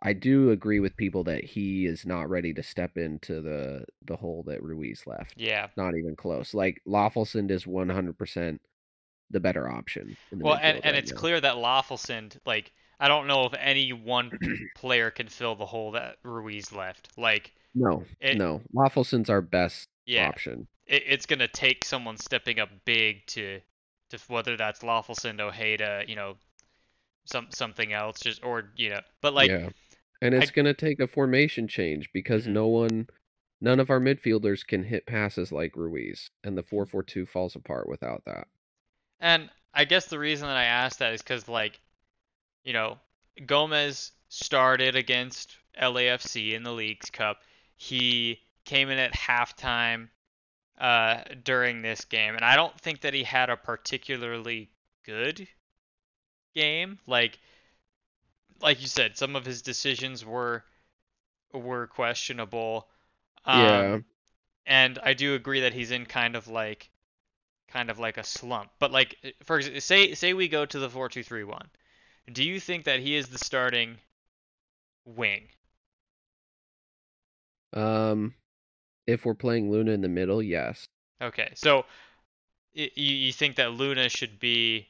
I do agree with people that he is not ready to step into the the hole that Ruiz left. yeah. Not even close. Like Lawfulsund is 100% the better option in the Well, and, and right it's now. clear that Lawfulsund, like, I don't know if any one player can fill the hole that Ruiz left. Like, No, it, no. Lawfulsund's our best yeah, option. it, it's gonna take someone stepping up big to, to whether that's Lawfulsund, Ojeda, you know, some something else, just or you know, but like, yeah. And I- it's going to take a formation change because Mhm. no one none of our midfielders can hit passes like Ruiz and the 4-4-2 falls apart without that. And I guess the reason that I asked that is because, like, you know, Gomez started against LAFC in the Leagues Cup. He came in at halftime uh, during this game, and I don't think that he had a particularly good game. Like, like you said, some of his decisions were were questionable. Um, Yeah. and I do agree that he's in kind of like kind of like a slump. But like for say say we go to the 4-2-3-1. Do you think that he is the starting wing? Um if we're playing Luna in the middle, yes. Okay. So you you think that Luna should be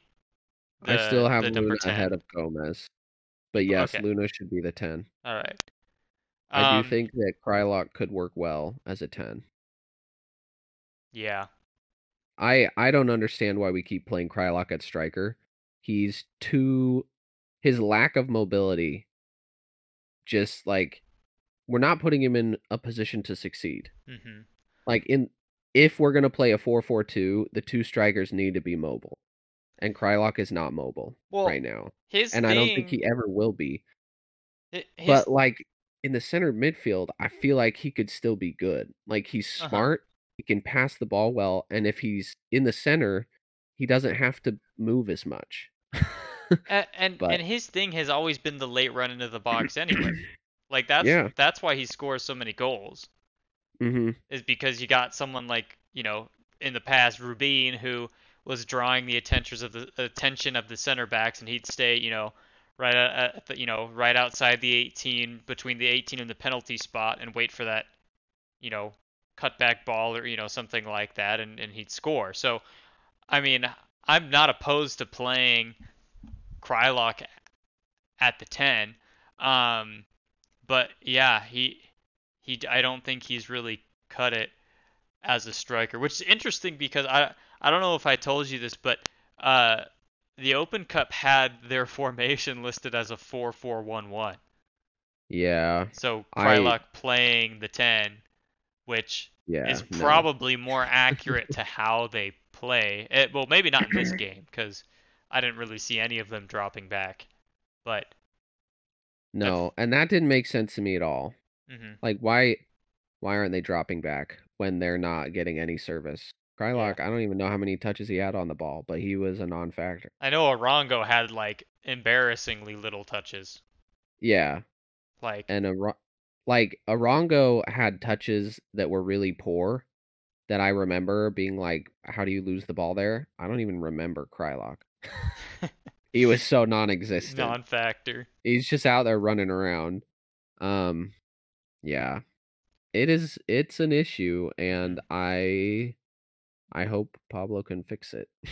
the I still have Luna 10? ahead of Gomez. But yes, Okay. Luna should be the 10. All right. I Um, do think that Kreilach could work well as a 10. Yeah. I I don't understand why we keep playing Kreilach at striker. He's too his lack of mobility just like we're not putting him in a position to succeed. Mm-hmm. Like in if we're going to play a 4-4-2, the two strikers need to be mobile. And Kreilach is not mobile Well, right now. his And thing I don't think he ever will be. his But like in the center midfield, I feel like he could still be good. Like he's Uh-huh. smart, he can pass the ball well, and if he's in the center, he doesn't have to move as much. And and, But- and his thing has always been the late run into the box anyway. Like that's Yeah. that's why he scores so many goals. hmm is because you got someone like you know in the past Rubin who was drawing the attentions of the attention of the center backs and he'd stay you know right at, at the, you know right outside the 18 between the 18 and the penalty spot and wait for that you know cutback ball or you know something like that and, and he'd score so I mean I'm not opposed to playing Kreilach at the 10 um but yeah he he I don't think he's really cut it as a striker, which is interesting because I I don't know if I told you this, but uh, the Open Cup had their formation listed as a 4-4-1-1. Yeah, So I- Kreilach playing the 10, which yeah. is no. probably more accurate to how they play. It, well, maybe not in this game because I didn't really see any of them dropping back. But no, and that didn't make sense to me at all. mhm. Like why why aren't they dropping back when they're not getting any service? Kreilach, I don't even know how many touches he had on the ball, but he was a non-factor. I know Arango had like embarrassingly little touches. Yeah, Like and a like Arango had touches that were really poor that I remember being like, how do you lose the ball there? I don't even remember Kreilach. he was so non-existent. non-factor. He's just out there running around. Um yeah. It is it's an issue and I I hope Pablo can fix it.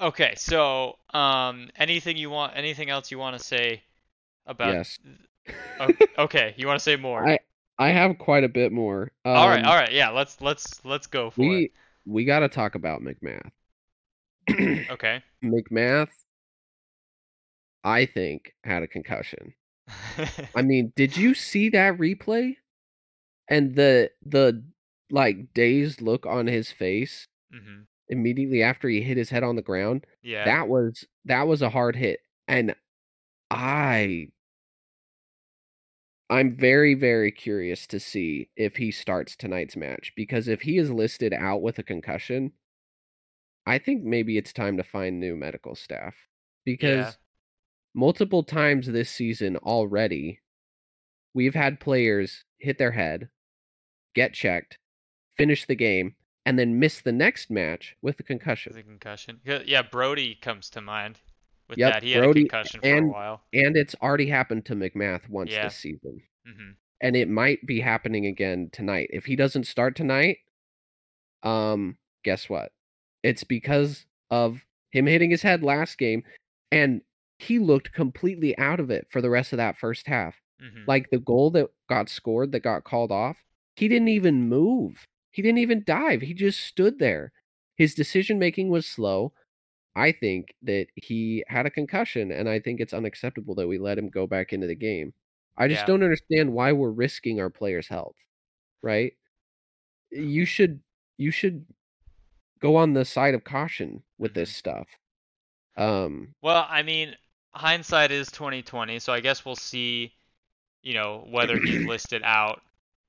Okay, so um, anything you want? Anything else you want to say about? yes. Okay, you want to say more? I I have quite a bit more. Um, all right, all right, yeah. Let's let's let's go for We we got to talk about MacMath. Okay. MacMath I think had a concussion. I mean, did you see that replay? And the the like dazed look on his face mm-hmm. immediately after he hit his head on the ground. Yeah. That was that was a hard hit. And I I'm very very curious to see if he starts tonight's match because if he is listed out with a concussion, I think maybe it's time to find new medical staff because Yeah. multiple times this season already we've had players hit their head, get checked, finish the game and then miss the next match with a concussion. The concussion. Yeah, Brody comes to mind with Yep, that. He had Brody a concussion for a while. And it's already happened to MacMath once Yeah. this season. hmm and it might be happening again tonight. If he doesn't start tonight, um, guess what? It's because of him hitting his head last game, and he looked completely out of it for the rest of that first half. hmm Like the goal that got scored that got called off, he didn't even move. He didn't even dive. He just stood there. His decision making was slow. I think that he had a concussion, and I think it's unacceptable that we let him go back into the game. I just Yeah. don't understand why we're risking our players' health, right? You should you should go on the side of caution with this stuff. Um, Well, I mean, hindsight is 2020, so I guess we'll see. You know whether he's listed out.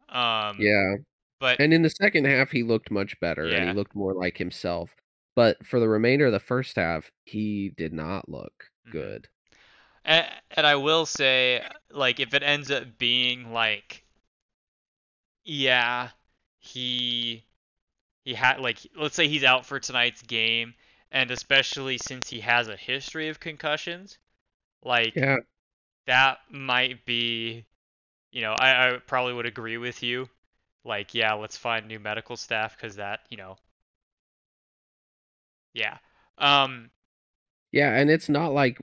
Um, yeah. But And in the second half, he looked much better and Yeah. he looked more like himself. But for the remainder of the first half, he did not look Mhm. good. And, and I will say, like, if it ends up being like, yeah, he he had like, let's say he's out for tonight's game, and especially since he has a history of concussions, like Yeah. that might be, you know, I, I probably would agree with you. Like, yeah, let's find new medical staff because that, you know, yeah. Um, Yeah. And it's not like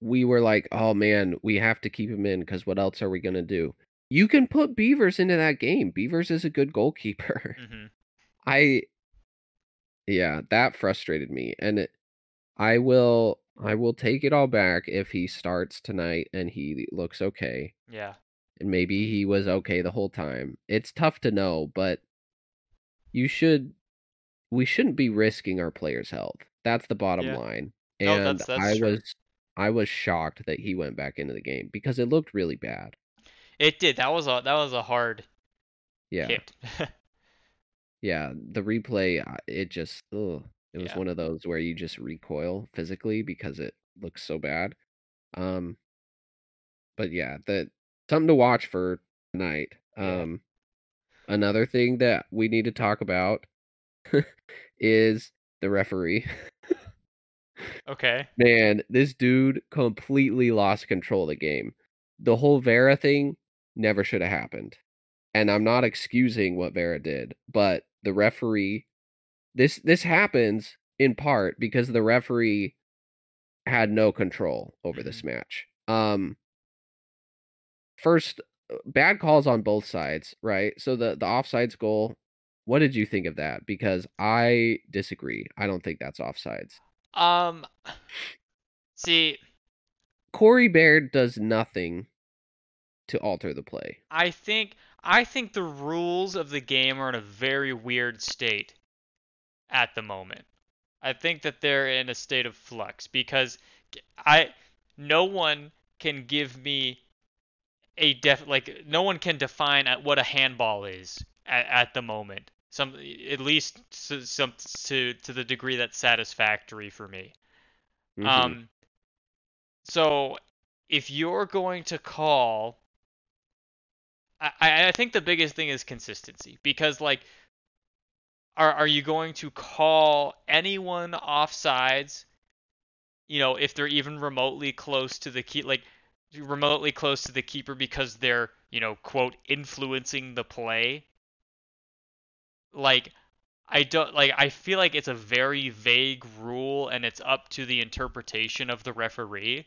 we were like, oh man, we have to keep him in because what else are we going to do? You can put Beavers into that game. Beavers is a good goalkeeper. Mm mhm. I, yeah, that frustrated me. And it, I will, I will take it all back if he starts tonight and he looks okay. yeah. and maybe he was okay the whole time. It's tough to know, but you should we shouldn't be risking our players' health. That's the bottom Yeah. line. No, And that's- that's I true. was I was shocked that he went back into the game because it looked really bad. It did. That was a that was a hard Yeah. hit. Yeah, the replay, uh, it just, ugh, it was Yeah. one of those where you just recoil physically because it looks so bad. Um, but yeah, that something to watch for tonight. Yeah. Um, another thing that we need to talk about is the referee. okay. Man, this dude completely lost control of the game. The whole Vera thing never should have happened. And I'm not excusing what Vera did, but the referee this this happens in part because the referee had no control over this Mm-hmm. match. Um first uh, bad calls on both sides, right? So the the offsides goal, what did you think of that? Because I disagree. I don't think that's offsides. Um. See, Corey Baird does nothing to alter the play. I think I think the rules of the game are in a very weird state at the moment. I think that they're in a state of flux because I no one can give me a def like no one can define at what a handball is at, at the moment. Some at least to, some to to the degree that's satisfactory for me. Mhm. Um, so if you're going to call, I, I think the biggest thing is consistency because like, are are you going to call anyone offsides? You know, if they're even remotely close to the key, like remotely close to the keeper because they're you know quote influencing the play. Like I don't like I feel like it's a very vague rule and it's up to the interpretation of the referee.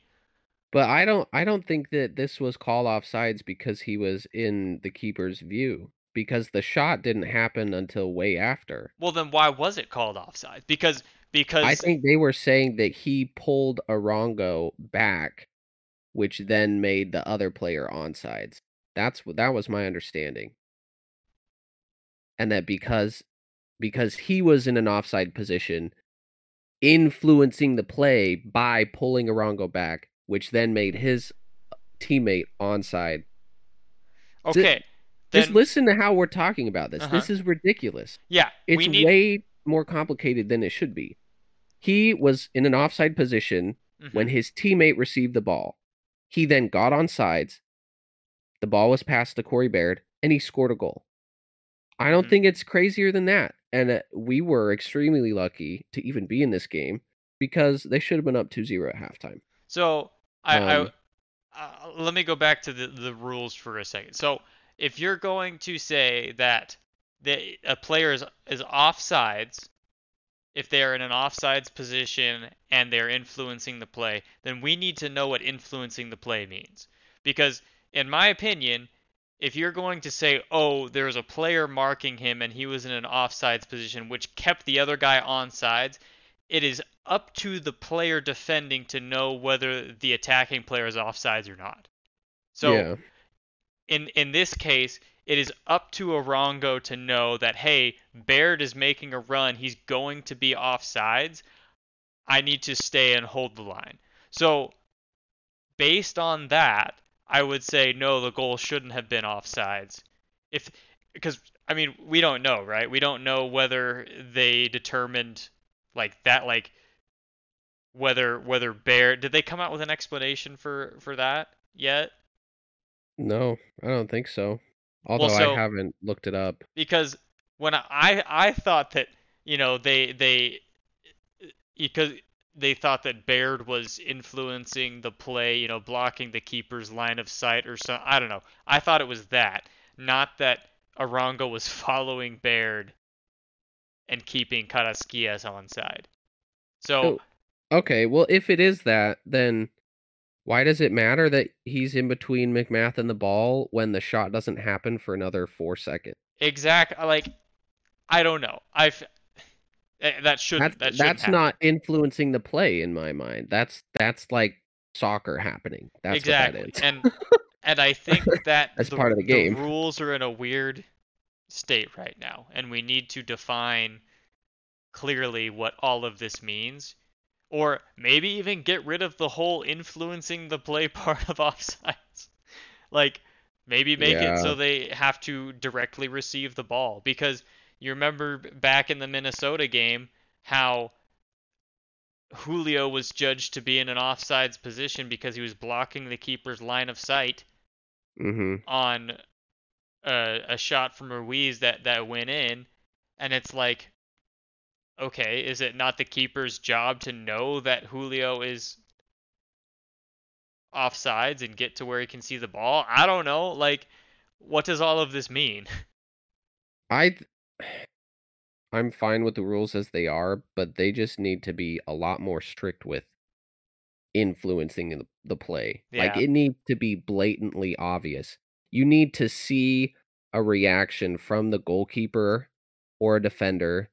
But I don't I don't think that this was call offsides because he was in the keeper's view because the shot didn't happen until way after. Well then why was it called offside? Because because I think they were saying that he pulled Arango back, which then made the other player onsides. That's what that was my understanding. And that because because he was in an offside position, influencing the play by pulling Arango back, which then made his teammate onside. okay, Just then listen to how we're talking about this. Uh-huh. This is ridiculous. yeah, It's need way more complicated than it should be. He was in an offside position Mhm. when his teammate received the ball. He then got on sides. The ball was passed to Corey Baird, and he scored a goal. I don't Mhm. think it's crazier than that. And uh, we were extremely lucky to even be in this game because they should have been up 2-0 at halftime. So I, Um, I uh, let me go back to the, the rules for a second. So if you're going to say that the, a player is, is offsides, if they're in an offsides position and they're influencing the play, then we need to know what influencing the play means. Because in my opinion, if you're going to say, oh, there's a player marking him and he was in an offsides position, which kept the other guy on sides, it is up to the player defending to know whether the attacking player is offsides or not. So yeah. in in this case, it is up to Arango to know that hey, Baird is making a run, he's going to be offsides. I need to stay and hold the line. So based on that, I would say no, the goal shouldn't have been offsides. If because I mean, we don't know, right? We don't know whether they determined like that like whether whether Baird did they come out with an explanation for for that yet? No, I don't think so. Although so- I haven't looked it up. because when I I thought that you know they they because they thought that Baird was influencing the play, you know, blocking the keeper's line of sight or so. I don't know. I thought it was that, not that Arango was following Baird and keeping Carasquias on side. So Oh, Okay, well, if it is that, then why does it matter that he's in between MacMath and the ball when the shot doesn't happen for another four seconds? exact like I don't know. I've eh, that shouldn't That's that that's happen. not influencing the play in my mind. That's that's like soccer happening. That's exactly. that and and I think that That's part of the game. rules are in a weird state right now, and we need to define clearly what all of this means, or maybe even get rid of the whole influencing the play part of offsides. Like, Maybe make Yeah. it so they have to directly receive the ball because you remember back in the Minnesota game how Julio was judged to be in an offsides position because he was blocking the keeper's line of sight Mhm. on a, a shot from Ruiz that that went in, and it's like, okay, is it not the keeper's job to know that Julio is offsides and get to where he can see the ball? I don't know. Like, what does all of this mean? I th- I'm fine with the rules as they are, but they just need to be a lot more strict with influencing the, the play. Like it needs to be blatantly obvious. You need to see a reaction from the goalkeeper or a defender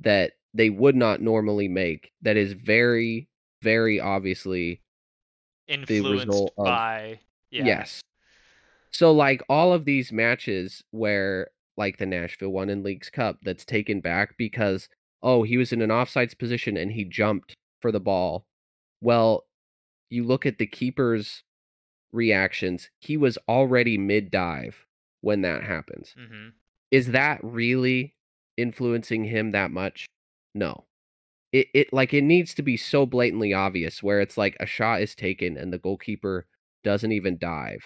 that they would not normally make that is very very obviously Influenced result of- by yeah. Yes. So like all of these matches where like the Nashville one in Leagues Cup that's taken back because oh he was in an offsides position and he jumped for the ball. Well, you look at the keeper's reactions, he was already mid dive when that happens. hmm Is that really influencing him that much? No. It it like it needs to be so blatantly obvious where it's like a shot is taken and the goalkeeper doesn't even dive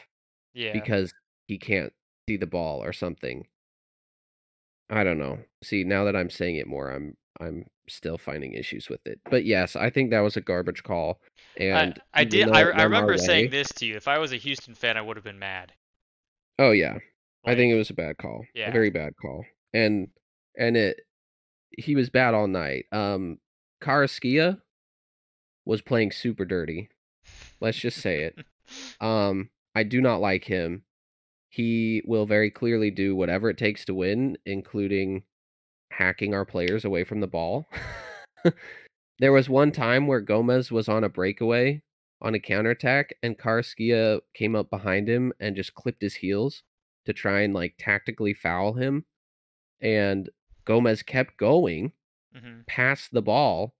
Yeah. because he can't see the ball or something. I don't know. See, now that I'm saying it more, I'm I'm still finding issues with it. But yes, I think that was a garbage call. And I, I did. I, I remember saying way- this to you. If I was a Houston fan, I would have been mad. Oh yeah, I think it was a bad call. Yeah. A very bad call. And and it he was bad all night. Um Carrasquilla was playing super dirty. Let's just say it. Um I do not like him. He will very clearly do whatever it takes to win, including hacking our players away from the ball. there was one time where Gomez was on a breakaway on a counterattack and Carrasquilla came up behind him and just clipped his heels to try and like tactically foul him. And Gomez kept going hmm passed the ball,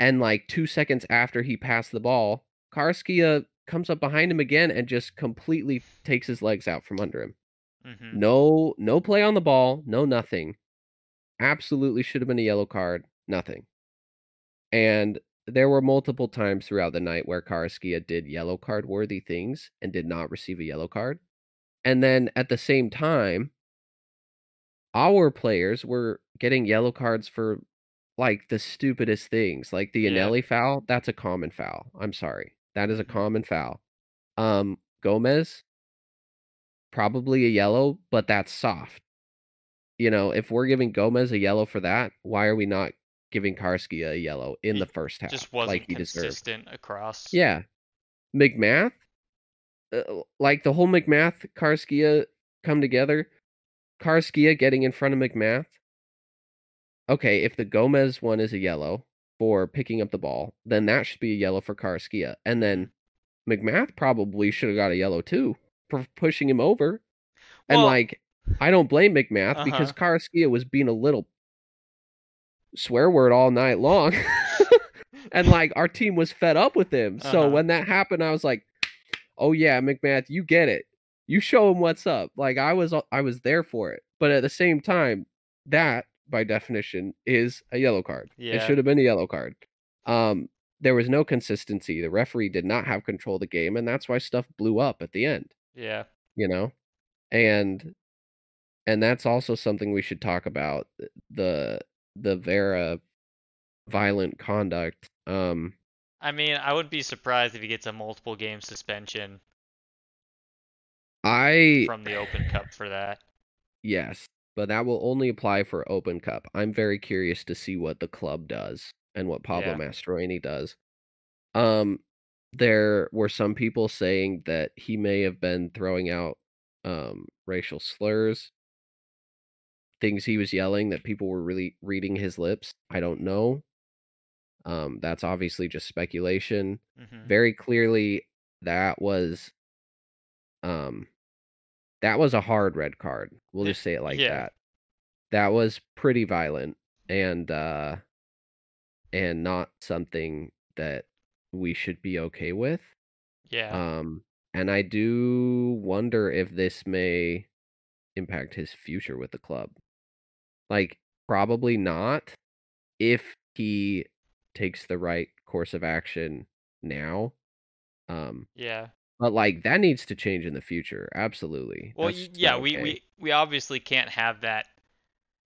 and like two seconds after he passed the ball, Karskia comes up behind him again and just completely takes his legs out from under him. hmm No, no play on the ball, no nothing. Absolutely should have been a yellow card, nothing. And there were multiple times throughout the night where Karskia did yellow card worthy things and did not receive a yellow card. And then at the same time, our players were getting yellow cards for like the stupidest things, like the Yeah. Eneli foul. That's a common foul. I'm sorry, that is a Mhm. common foul. Um, Gomez, probably a yellow, but that's soft. You know, if we're giving Gomez a yellow for that, why are we not giving Karski a yellow in He the first half, Just wasn't like he deserved? consistent across. Yeah. MacMath, uh, like the whole MacMath Karskia come together. Karskia getting in front of MacMath. Okay, if the Gomez one is a yellow for picking up the ball, then that should be a yellow for Karskia. And then MacMath probably should have got a yellow too for pushing him over. And Well- like, I don't blame MacMath because Uh-huh. Karskia was being a little swear word all night long. and like our team was fed up with him. So Uh-huh. when that happened, I was like, "Oh yeah, MacMath, you get it. You show him what's up." Like I was, I was there for it. But at the same time, that by definition is a yellow card. It should have been a yellow card. Um, there was no consistency. The referee did not have control of the game, and that's why stuff blew up at the end Yeah. you know and and that's also something we should talk about the the vera violent conduct um I mean, I wouldn't be surprised if he gets a multiple game suspension i from the Open Cup for that. yes but that will only apply for open cup i'm very curious to see what the club does and what pablo Yeah. mastroeni does um there were some people saying that he may have been throwing out um racial slurs things he was yelling that people were really reading his lips i don't know um that's obviously just speculation hmm very clearly that was um that was a hard red card we'll just say it like yeah. that that was pretty violent and uh and not something that we should be okay with Yeah. um and I do wonder if this may impact his future with the club. Like, probably not if he takes the right course of action now. Um, Yeah. but like that needs to change in the future. Absolutely. Well, That's yeah, we, okay. we we obviously can't have that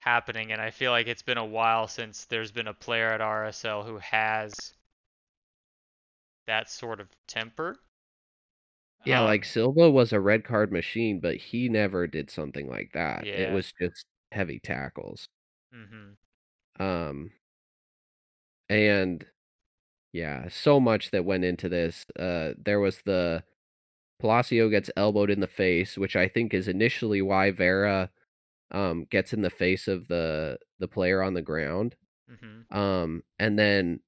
happening, and I feel like it's been a while since there's been a player at RSL who has that sort of temper. Yeah, Um, like Silva was a red card machine, but he never did something like that. It was just heavy tackles. Mm-hmm. Um, and yeah, so much that went into this. Uh, there was the Palacio gets elbowed in the face, which I think is initially why Vera um gets in the face of the the player on the ground. Mm-hmm. Um, and then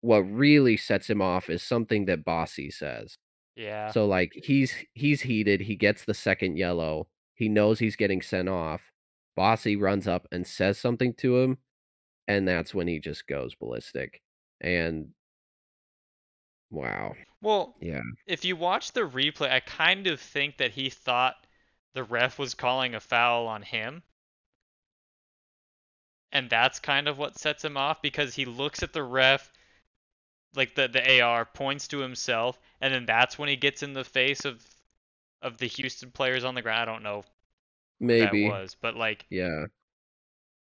what really sets him off is something that Bassi says. Yeah. So like he's he's heated, he gets the second yellow, he knows he's getting sent off. Bassi runs up and says something to him, and that's when he just goes ballistic. And wow. Well, Yeah. if you watch the replay, I kind of think that he thought the ref was calling a foul on him. And that's kind of what sets him off because he looks at the ref, like the, the AR, points to himself, and then that's when he gets in the face of of the Houston players on the ground. I don't know Maybe. that was, but like, Yeah.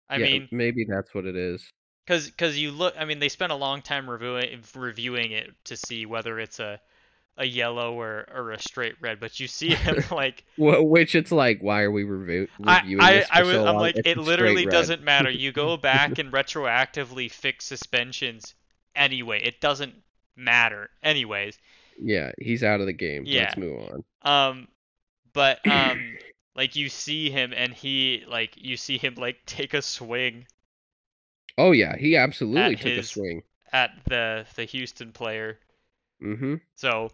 I yeah, mean, maybe that's what it is. because because you look, I mean, they spent a long time reviewing reviewing it to see whether it's a a yellow or or a straight red, but you see him like which it's like, why are we review- reviewing I, this for I was, so I'm long? like, It's it literally doesn't matter. You go back and retroactively fix suspensions anyway. It doesn't matter anyways. Yeah, he's out of the game. Yeah. Let's move on. Um, but um, like you see him and he like you see him like take a swing Oh yeah, he absolutely took a swing. at the the Houston player. Mm-hmm. So,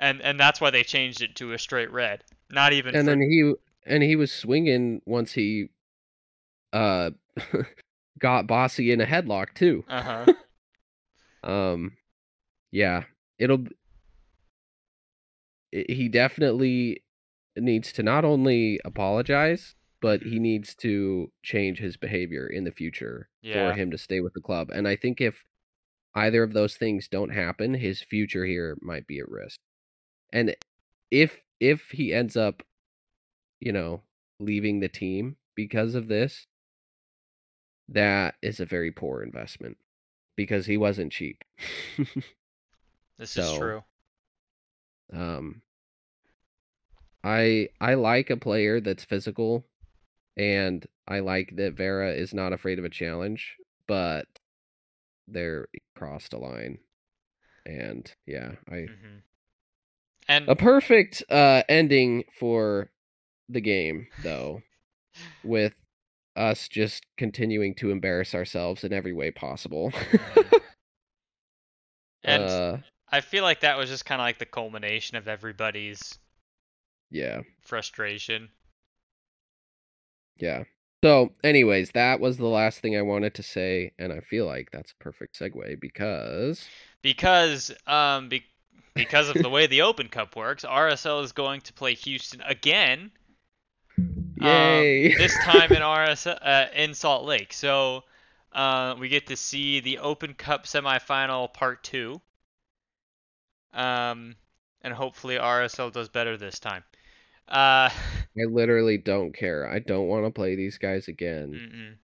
and and that's why they changed it to a straight red. Not even. And for, then he and he was swinging once he uh got Bassi in a headlock too. Uh huh. Um, yeah, it'll. i- He definitely needs to not only apologize, but he Mhm. needs to change his behavior in the future Yeah. for him to stay with the club. And I think if either of those things don't happen, his future here might be at risk. And if if he ends up, you know, leaving the team because of this, that is a very poor investment because he wasn't cheap. This is true. um I I like a player that's physical and I like that Vera is not afraid of a challenge, but they're crossed a line. And yeah, I hmm And a perfect uh ending for the game though with us just continuing to embarrass ourselves in every way possible. and uh I feel like that was just kind of like the culmination of everybody's yeah. frustration. Yeah. So, anyways, that was the last thing I wanted to say, and I feel like that's a perfect segue because because um be- because of the way the Open Cup works, RSL is going to play Houston again. um, yay! this time in RSL uh, in Salt Lake. So uh, we get to see the Open Cup semifinal part two. Um, and hopefully RSL does better this time. Uh, I literally don't care. I don't want to play these guys again. mm-mm.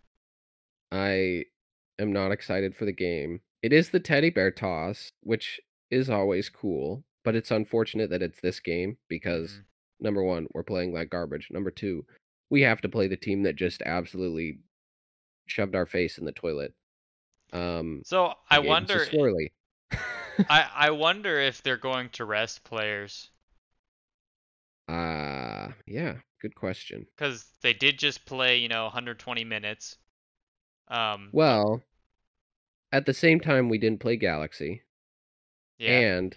I am not excited for the game. It is the teddy bear toss, which is always cool, but it's unfortunate that it's this game because Mhm. number one, we're playing like garbage. Number two, we have to play the team that just absolutely shoved our face in the toilet. Um, So I wonder. swirly. I I wonder if they're going to rest players Uh yeah, good question. because they did just play, you know, 120 minutes. Um, Well, at the same time we didn't play Galaxy yeah. and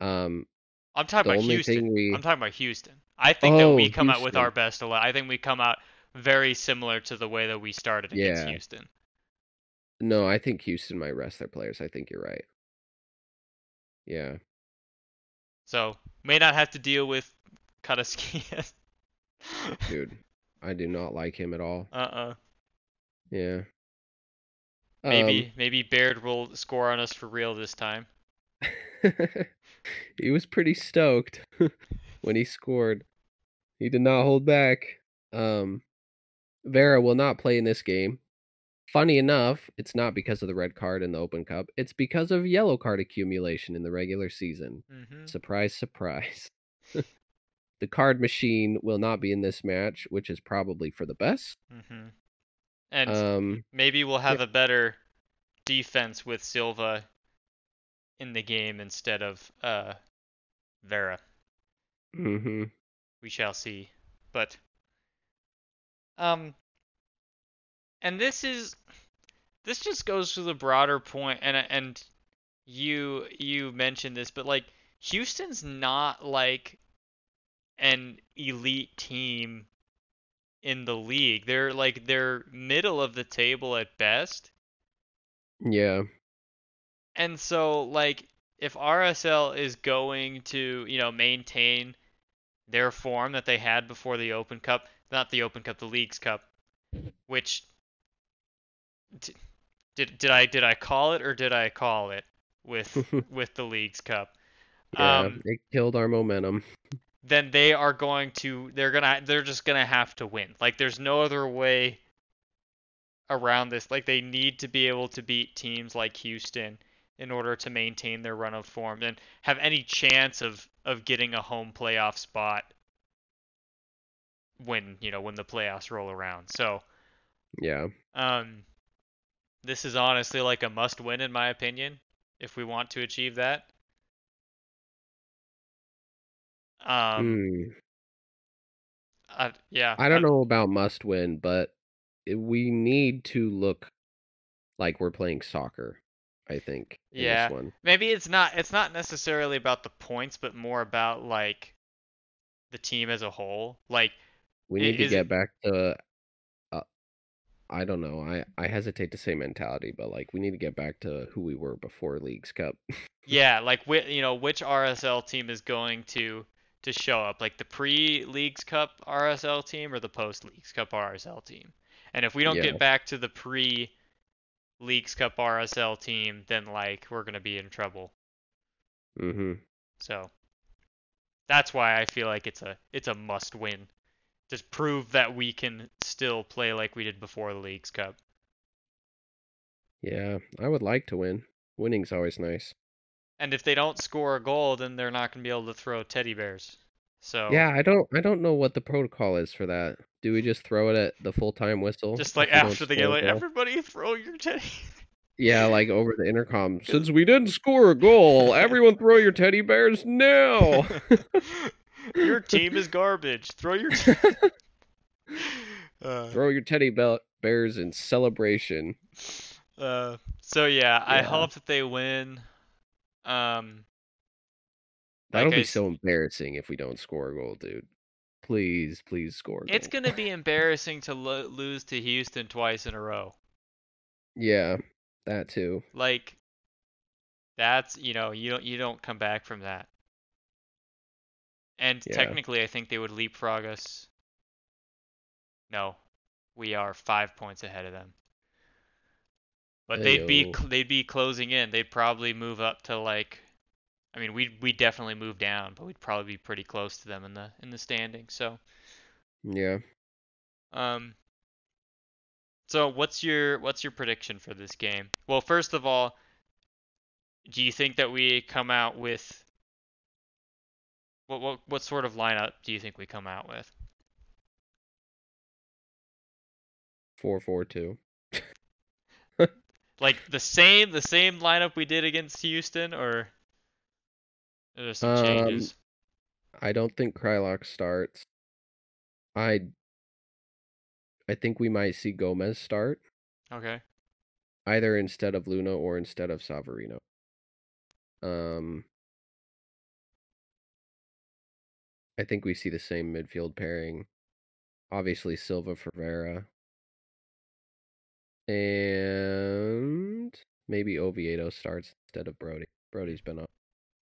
um I'm talking about Houston. we- I'm talking about Houston. I think that we Oh, come out with our best 11. I think we come out very similar to the way that we started against Yeah. Houston. no, I think Houston might rest their players. I think you're right. Yeah. So may not have to deal with Kataskian. Dude, I do not like him at all. Uh-uh. Yeah. Maybe maybe Baird will score on us for real this time. Um, he was pretty stoked when he scored. He did not hold back. Um, Vera will not play in this game. Funny enough, it's not because of the red card in the Open Cup. It's because of yellow card accumulation in the regular season. hmm Surprise, surprise. the card machine will not be in this match, which is probably for the best. hmm And Um, maybe we'll have a better defense with Silva in the game instead of uh Vera. hmm We shall see. But um and this is this just goes to the broader point and and you you mentioned this but like Houston's not like an elite team in the league. They're like they're middle of the table at best. Yeah. And so like if RSL is going to, you know, maintain their form that they had before the Open Cup, not the Open Cup, the Leagues Cup, which did did I did I call it or did I call it with with the Leagues Cup? Yeah. Um, it killed our momentum. then they are going to they're gonna they're just gonna have to win. Like there's no other way around this. Like they need to be able to beat teams like Houston in order to maintain their run of form and have any chance of of getting a home playoff spot when you know when the playoffs roll around. So Yeah. um, this is honestly like a must win in my opinion if we want to achieve that. Um, Hmm. I, yeah, I don't know about must win, but we need to look like we're playing soccer. I think. In Yeah. This one. maybe it's not it's not necessarily about the points but more about like the team as a whole like We I- need to get back to. I don't know. I I hesitate to say mentality, but like we need to get back to who we were before Leagues Cup. yeah like whi- you know which RSL team is going to to show up like the pre-leagues cup RSL team or the post-leagues cup RSL team and if we don't Yeah. get back to the pre leagues cup RSL team then like we're going to be in trouble mm-hmm. so that's why I feel like it's a it's a must win just prove that we can still play like we did before the leagues cup Yeah, I would like to win. Winning's always nice. And if they don't score a goal, then they're not going to be able to throw teddy bears. So Yeah, I don't I don't know what the protocol is for that. Do we just throw it at the full time whistle? just like after the game, like everybody throw your teddy. Yeah, like over the intercom. Since we didn't score a goal, everyone throw your teddy bears now. your team is garbage. Throw your. T- uh, throw your teddy bears in celebration. uh, so yeah, I hope that they win. Um, That'll like be s- so embarrassing if we don't score a goal, dude. Please, please score. A it's gonna be embarrassing to lo- lose to Houston twice in a row. Yeah, that too. Like, that's you know you don't you don't come back from that. And Yeah. technically, I think they would leapfrog us. No, we are five points ahead of them. But they'd be they'd be closing in. They'd probably move up to like, I mean, we'd we definitely move down, but we'd probably be pretty close to them in the in the standing. So, Yeah. um, so what's your what's your prediction for this game? Well, first of all, do you think that we come out with what what what sort of lineup do you think we come out with? Four four two. Like the same the same lineup we did against Houston, or are there some Um, changes? I don't think Kreilach starts. I I think we might see Gomez start Okay. either instead of Luna or instead of Savarino. Um I think we see the same midfield pairing. Obviously Silva for Vera. And maybe Oviedo starts instead of Brody. Brody's been a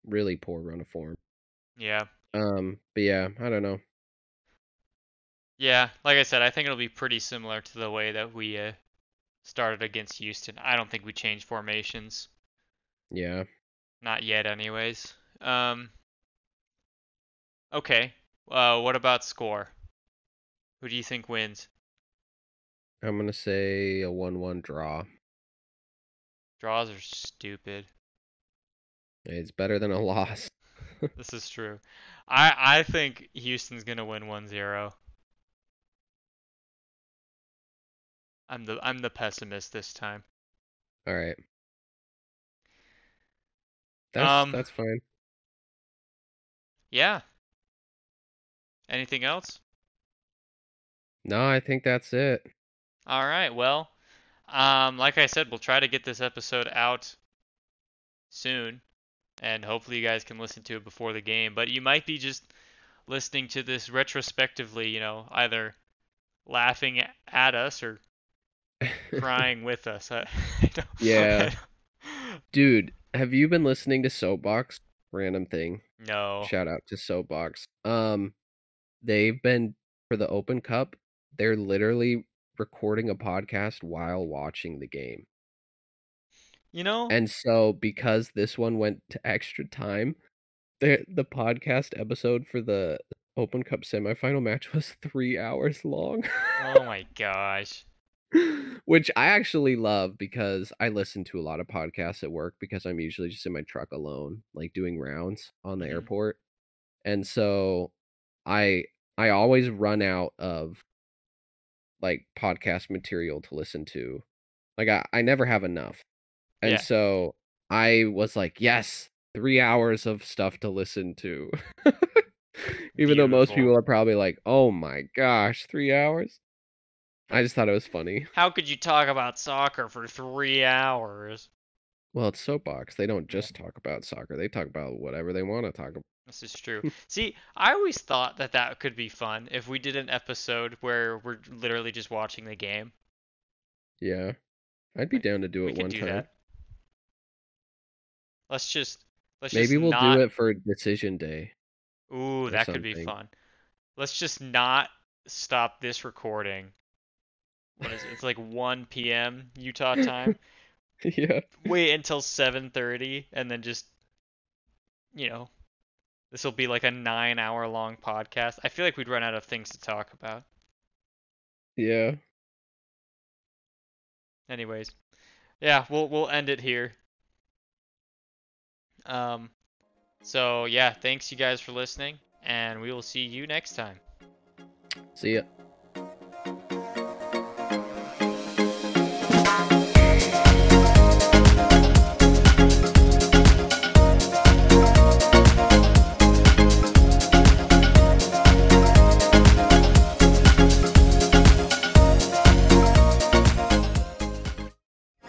really poor run of form. Yeah. Um, but yeah, I don't know. Yeah, like I said, I think it'll be pretty similar to the way that we uh, started against Houston. I don't think we change formations. Yeah. Not yet, anyways. Um. Okay. Uh, what about score? Who do you think wins? I'm gonna say a one-one draw. Draws are stupid. It's better than a loss. This is true. I I think Houston's gonna win 1-0. I'm the I'm the pessimist this time. All right. That's Um, that's fine. Yeah. Anything else? No, I think that's it. All right. Well, um, like I said, we'll try to get this episode out soon, and hopefully you guys can listen to it before the game. But you might be just listening to this retrospectively, you know, either laughing at us or crying with us. I, I don't, Yeah. Dude, have you been listening to Soapbox? Random thing. no. Shout out to Soapbox. Um, they've been for the Open Cup. They're literally recording a podcast while watching the game. You know, And so because this one went to extra time, the the podcast episode for the Open Cup semifinal match was 3 hours long. oh my gosh. Which I actually love because I listen to a lot of podcasts at work because I'm usually just in my truck alone, like doing rounds on the Mhm. airport. And so I I always run out of like podcast material to listen to. Like I, I never have enough. And Yeah. so I was like, yes, three hours of stuff to listen to. Even though most people are probably like, oh my gosh, three hours. I just thought it was funny. How could you talk about soccer for three hours? Well, it's soapbox. They don't just talk about soccer. They talk about whatever they want to talk about. This is true. See, I always thought that that could be fun if we did an episode where we're literally just watching the game. Yeah. I'd be down to do we it one do time. that. Let's just let's Maybe just we'll not... do it for decision day. Ooh, that could be fun. Let's just not stop this recording. What is it? It's like 1 p.m. Utah time. yeah. Wait until 7:30 and then just you know, this will be like a 9-hour long podcast. I feel like we'd run out of things to talk about. Yeah. Anyways, yeah, we'll we'll end it here. Um, so yeah, thanks you guys for listening, and we will see you next time. See ya.